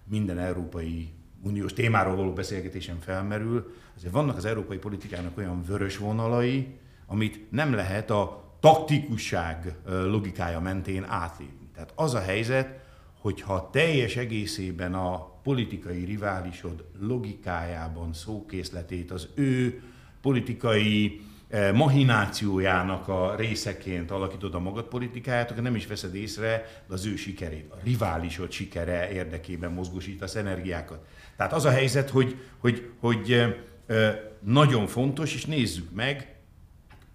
minden európai uniós témáról való beszélgetésen felmerül, azért vannak az európai politikának olyan vörös vonalai, amit nem lehet a taktikusság logikája mentén átlépni. Tehát az a helyzet, hogyha teljes egészében a politikai riválisod logikájában szókészletét az ő politikai mahinációjának a részeként alakítod a magad politikáját, akkor nem is veszed észre az ő sikerét, a riválisod sikere érdekében mozgósítasz energiákat. Tehát az a helyzet, hogy, hogy, hogy nagyon fontos, és nézzük meg,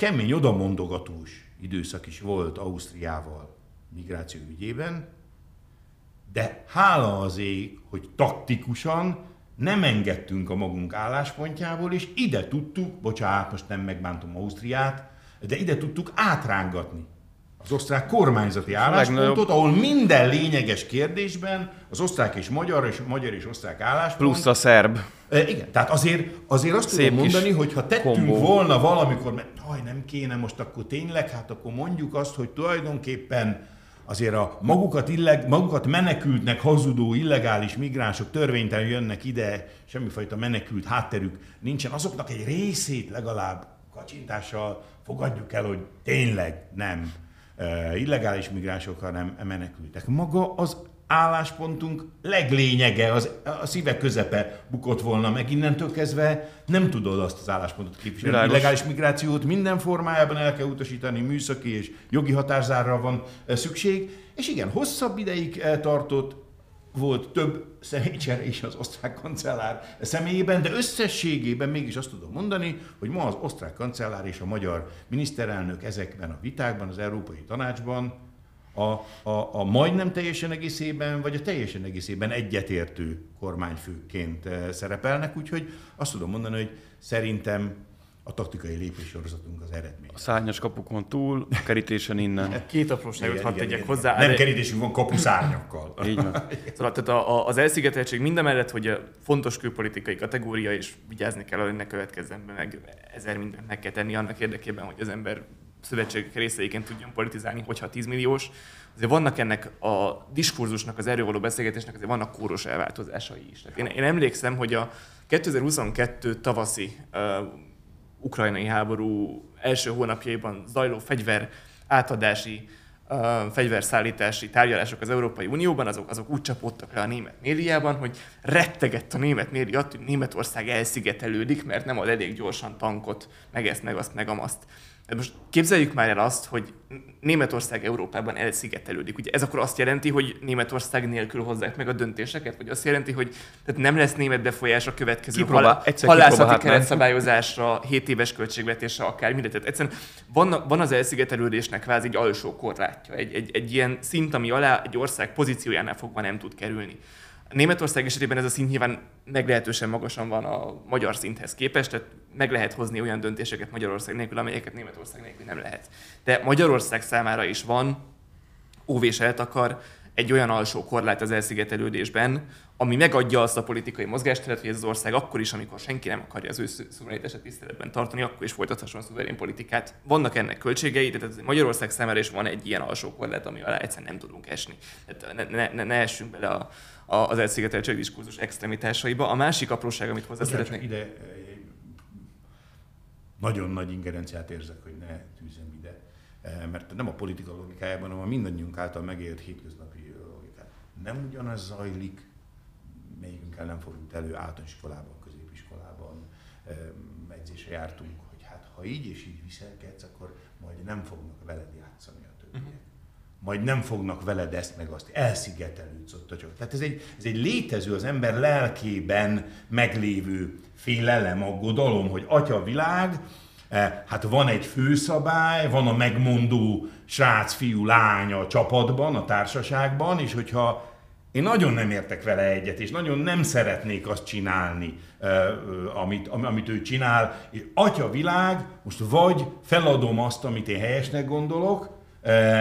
kemény odamondogatós időszak is volt Ausztriával migráció ügyében, de hála az ég, hogy taktikusan nem engedtünk a magunk álláspontjából, és ide tudtuk, bocsánat, most nem megbántom Ausztriát, de ide tudtuk átrángatni az osztrák kormányzati álláspontot, ahol minden lényeges kérdésben az osztrák és magyar és magyar és osztrák álláspont. Plusz a szerb. E, igen, tehát azért, azért azt Szép tudom mondani, hogy ha tettünk kombó. volna valamikor, mert haj, nem kéne most akkor tényleg, hát akkor mondjuk azt, hogy tulajdonképpen azért a magukat, illeg, magukat menekültnek hazudó illegális migránsok törvénytelen jönnek ide, semmifajta menekült hátterük nincsen, azoknak egy részét legalább kacsintással fogadjuk el, hogy tényleg nem illegális migránsok, hanem menekültek. Maga az álláspontunk leglényege, az, a szíve közepe bukott volna meg. Innentől kezdve nem tudod azt az álláspontot képviselni. Világos. Illegális migrációt minden formájában el kell utasítani, műszaki és jogi határzárra van szükség. És igen, hosszabb ideig tartott, volt több személycsere is az osztrák kancellár személyében, de összességében mégis azt tudom mondani, hogy ma az osztrák kancellár és a magyar miniszterelnök ezekben a vitákban, az Európai Tanácsban a, a, a majdnem teljesen egészében, vagy a teljesen egészében egyetértő kormányfőként eh, szerepelnek, úgyhogy azt tudom mondani, hogy szerintem a taktikai lépéssorozatunk az eredmény. A szárnyas kapukon túl, a kerítésen innen. (laughs) Két apróságot hadd tegyek hozzá. Nem kerítésünk van kapuszárnyakkal. (laughs) Így van. Szóval tehát a, a, az elszigeteltség mindemellett, hogy a fontos külpolitikai kategória, és vigyázni kell, hogy ne következzen be, meg ezer mindent meg kell tenni annak érdekében, hogy az ember szövetségek részeiként tudjon politizálni, hogyha 10 milliós. Azért vannak ennek a diskurzusnak, az erről való beszélgetésnek, azért vannak kóros elváltozásai is. Én, én emlékszem, hogy a 2022 tavaszi uh, ukrajnai háború első hónapjaiban zajló fegyver átadási, uh, fegyverszállítási tárgyalások az Európai Unióban, azok, azok úgy csapódtak le a német médiában, hogy rettegett a német média, hogy Németország elszigetelődik, mert nem ad elég gyorsan tankot, meg ezt, meg azt, meg amaszt. Most képzeljük már el azt, hogy Németország Európában elszigetelődik. Ugye ez akkor azt jelenti, hogy Németország nélkül hozzák meg a döntéseket? Vagy azt jelenti, hogy tehát nem lesz német befolyás a következő hal- halászati keretszabályozásra, 7 éves költségvetésre, akár mindet. Tehát egyszerűen van, van az elszigetelődésnek kvázi egy alsó korlátja, egy, egy, egy ilyen szint, ami alá egy ország pozíciójánál fogva nem tud kerülni. Németország esetében ez a szint nyilván meglehetősen magasan van a magyar szinthez képest, tehát meg lehet hozni olyan döntéseket Magyarország nélkül, amelyeket Németország nélkül nem lehet. De Magyarország számára is van óvés eltakar egy olyan alsó korlát az elszigetelődésben, ami megadja azt a politikai mozgásteret, hogy ez az ország akkor is, amikor senki nem akarja az ő szuverenitását tiszteletben tartani, akkor is folytathasson szuverén politikát. Vannak ennek költségei, tehát Magyarország számára is van egy ilyen alsó korlát, ami alá egyszerűen nem tudunk esni. Tehát ne, ne, ne essünk bele a, az elszigeteltség diskurzus extremitásaiba. A másik apróság, amit hozzá szeretnék... Ide eh, nagyon nagy ingerenciát érzek, hogy ne tűzem ide, mert nem a politika logikájában, hanem a mindannyiunk által megélt hétköznapi logikát. Nem ugyanaz zajlik, melyikünkkel nem fordult elő általános iskolában, középiskolában, eh, edzésre jártunk, hogy hát ha így és így viselkedsz, akkor majd nem fognak veled játszani a többiek. Uh-huh majd nem fognak veled ezt meg azt, elszigetelődsz ott a csak. Tehát ez egy, ez egy létező, az ember lelkében meglévő félelem, aggodalom, hogy atya világ, eh, hát van egy főszabály, van a megmondó srác, fiú, lánya a csapatban, a társaságban, és hogyha én nagyon nem értek vele egyet, és nagyon nem szeretnék azt csinálni, eh, amit, amit ő csinál, és atya világ, most vagy feladom azt, amit én helyesnek gondolok,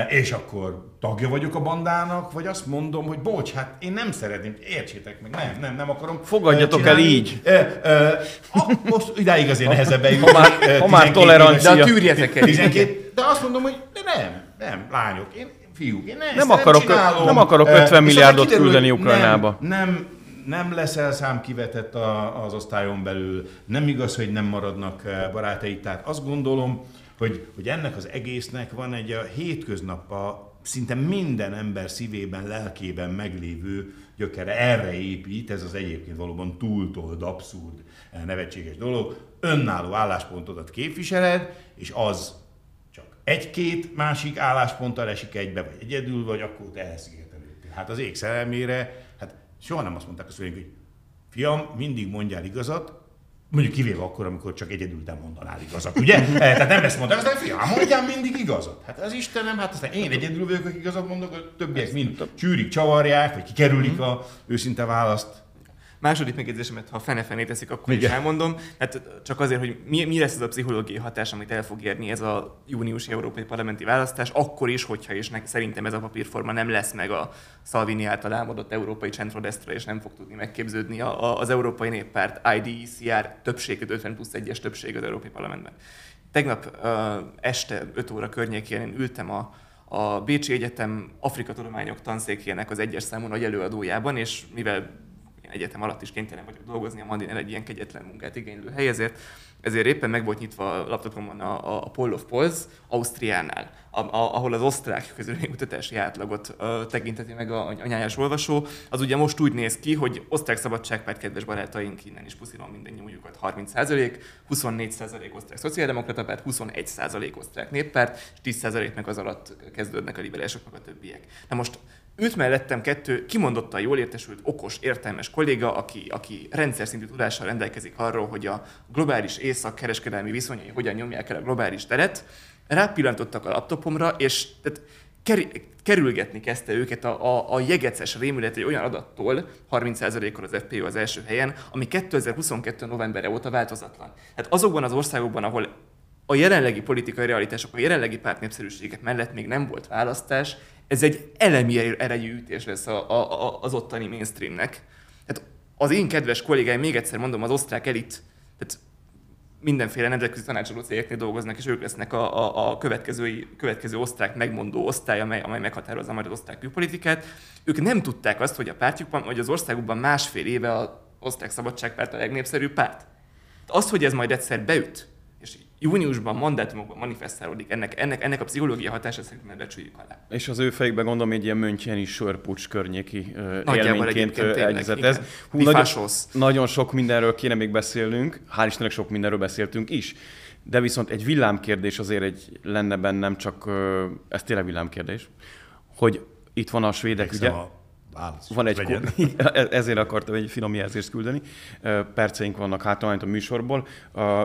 és akkor tagja vagyok a bandának, vagy azt mondom, hogy bocs, hát én nem szeretném, értsétek meg, nem, nem, nem akarom Fogadjatok csinálni. el így. E, e, ha, most idáig azért nehezebb eljutni. Ha már, ha már tolerancia. De a tűrjetek el. 12, de azt mondom, hogy de nem, nem, lányok, én fiúk, én nem, nem akarok, nem, nem akarok 50 milliárdot kiderül, küldeni Ukrajnába. Nem, nem, nem leszel szám kivetett a, az osztályon belül, nem igaz, hogy nem maradnak barátaid, tehát azt gondolom, hogy, hogy ennek az egésznek van egy a hétköznappa szinte minden ember szívében, lelkében meglévő gyökere. Erre épít, ez az egyébként valóban túltold, abszurd, nevetséges dolog. Önálló álláspontodat képviseled, és az csak egy-két másik állásponttal esik egybe, vagy egyedül, vagy akkor te elszigetelődtél. Hát az ég szerelmére, hát soha nem azt mondták a szüleink, hogy fiam, mindig mondjál igazat, Mondjuk kivéve akkor, amikor csak egyedül te mondanál igazat, ugye? (laughs) Eh, tehát nem ezt mondták, aztán fiam, mondjál mindig igazat. Hát az Istenem, hát aztán én egyedül vagyok, akik igazat mondok, a többiek mind csűrik, csavarják, vagy kikerülik a őszinte választ. Második megjegyzésemet, ha fene-fené teszik, akkor Igen. is elmondom. Hát csak azért, hogy mi, mi lesz az a pszichológiai hatás, amit el fog érni ez a júniusi európai parlamenti választás, akkor is, hogyha és nek, szerintem ez a papírforma nem lesz meg a Salvini által álmodott európai centrodestra, és nem fog tudni megképződni a, a, az Európai Néppárt IDECR többség, 50 plusz 1-es többség az Európai Parlamentben. Tegnap uh, este 5 óra környékén én ültem a, a Bécsi Egyetem Afrika Tudományok tanszékének az egyes számú nagy előadójában, és mivel egyetem alatt is kénytelen vagyok dolgozni, a Mandinel egy ilyen kegyetlen munkát igénylő hely, ezért éppen meg volt nyitva a laptopomon a, a Poll of Polls Ausztriánál, a, a, ahol az osztrák közülménykutatási átlagot uh, tekinteti meg a, a nyájas olvasó. Az ugye most úgy néz ki, hogy osztrák szabadságpárt kedves barátaink innen is puszilom minden nyomjukat 30 24 osztrák szociáldemokrata párt, 21 osztrák néppárt, és 10% meg az alatt kezdődnek a liberálisok, meg a többiek. Na most Ült mellettem kettő kimondottan jól értesült, okos, értelmes kolléga, aki, aki rendszer szintű tudással rendelkezik arról, hogy a globális észak kereskedelmi viszonyai hogyan nyomják el a globális teret. Rápillantottak a laptopomra, és tehát kerülgetni kezdte őket a, a, a jegeces rémület egy olyan adattól, 30%-kal az FPO az első helyen, ami 2022. novemberre óta változatlan. Tehát azokban az országokban, ahol a jelenlegi politikai realitások, a jelenlegi pártnépszerűségek mellett még nem volt választás, ez egy elemi erejű ütés lesz a, a, a, az ottani mainstreamnek. Tehát az én kedves kollégáim, még egyszer mondom, az osztrák elit, tehát mindenféle nemzetközi tanácsadó cégeknél dolgoznak, és ők lesznek a, a, a következő, következő osztrák megmondó osztály, amely, amely meghatározza majd az osztrák külpolitikát. Ők nem tudták azt, hogy a pártjukban, vagy az országukban másfél éve az osztrák szabadságpárt a legnépszerűbb párt. Az, hogy ez majd egyszer beüt, júniusban mandátumokban manifestálódik, ennek, ennek, ennek a pszichológia hatása szerintem becsüljük alá. És az ő fejükben gondolom egy ilyen Müncheni sörpucs környéki uh, élményként egyezett ez. Hú, nagyon, nagyon sok mindenről kéne még beszélnünk, hál' Istennek sok mindenről beszéltünk is. De viszont egy villámkérdés azért egy lenne bennem, csak ez tényleg villámkérdés, hogy itt van a svédek ügye. A válasz. Van egy, (laughs) e- ezért akartam egy finom jelzést küldeni. Perceink vannak hátra a műsorból.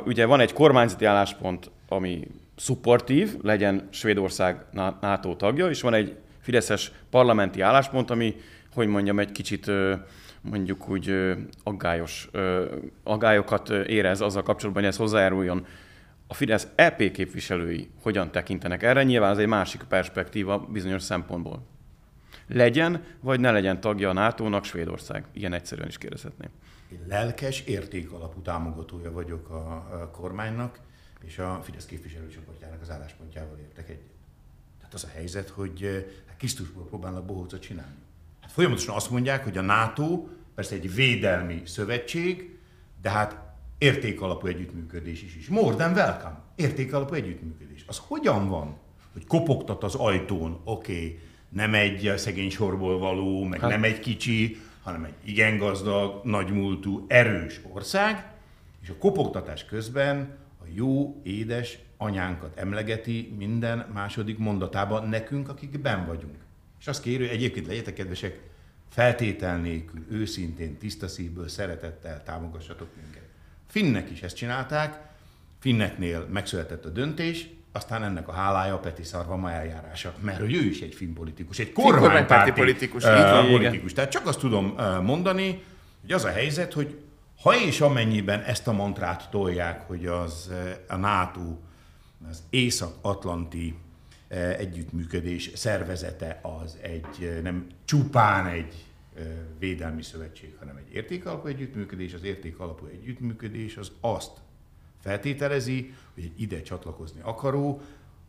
Ugye van egy kormányzati álláspont, ami szupportív, legyen Svédország NATO tagja, és van egy Fideszes parlamenti álláspont, ami, hogy mondjam, egy kicsit mondjuk úgy aggályos, aggályokat érez azzal kapcsolatban, hogy ez hozzájáruljon a Fidesz EP képviselői hogyan tekintenek erre, nyilván ez egy másik perspektíva bizonyos szempontból legyen, vagy ne legyen tagja a NATO-nak Svédország. Ilyen egyszerűen is kérdezhetném. Én lelkes, értékalapú támogatója vagyok a, kormánynak, és a Fidesz képviselőcsoportjának az álláspontjával értek egyet. Tehát az a helyzet, hogy hát Krisztusból próbálnak bohócot csinálni. Hát folyamatosan azt mondják, hogy a NATO persze egy védelmi szövetség, de hát értékalapú együttműködés is is. More than welcome. Értékalapú együttműködés. Az hogyan van, hogy kopogtat az ajtón, oké, okay, nem egy szegény sorból való, meg hát. nem egy kicsi, hanem egy igen gazdag, nagymúltú, erős ország, és a kopogtatás közben a jó, édes anyánkat emlegeti minden második mondatában nekünk, akik ben vagyunk. És azt kérő, egyébként legyetek kedvesek, feltétel nélkül, őszintén, tiszta szívből, szeretettel támogassatok minket. Finnek is ezt csinálták, Finneknél megszületett a döntés, aztán ennek a hálája a Peti Szarvama eljárása, mert hogy ő is egy filmpolitikus, egy kormánypárti politikus. Uh, politikus. Tehát csak azt tudom uh, mondani, hogy az a helyzet, hogy ha és amennyiben ezt a mantrát tolják, hogy az a NATO, az Észak-Atlanti együttműködés szervezete az egy nem csupán egy védelmi szövetség, hanem egy értékalapú együttműködés. Az értékalapú együttműködés az azt feltételezi, hogy egy ide csatlakozni akaró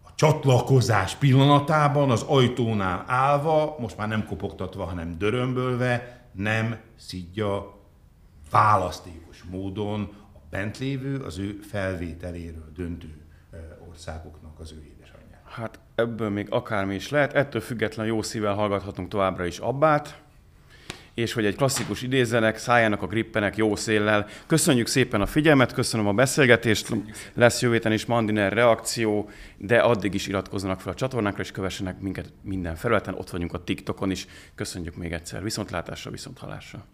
a csatlakozás pillanatában az ajtónál állva, most már nem kopogtatva, hanem dörömbölve, nem szidja választékos módon a bent lévő, az ő felvételéről döntő országoknak az ő édesanyját. Hát ebből még akármi is lehet, ettől független jó szívvel hallgathatunk továbbra is Abbát, és hogy egy klasszikus idézenek, szálljanak a grippenek jó széllel. Köszönjük szépen a figyelmet, köszönöm a beszélgetést, lesz jövő héten is Mandiner reakció, de addig is iratkozzanak fel a csatornákra, és kövessenek minket minden felületen, ott vagyunk a TikTokon is. Köszönjük még egyszer, viszontlátásra, viszonthallásra.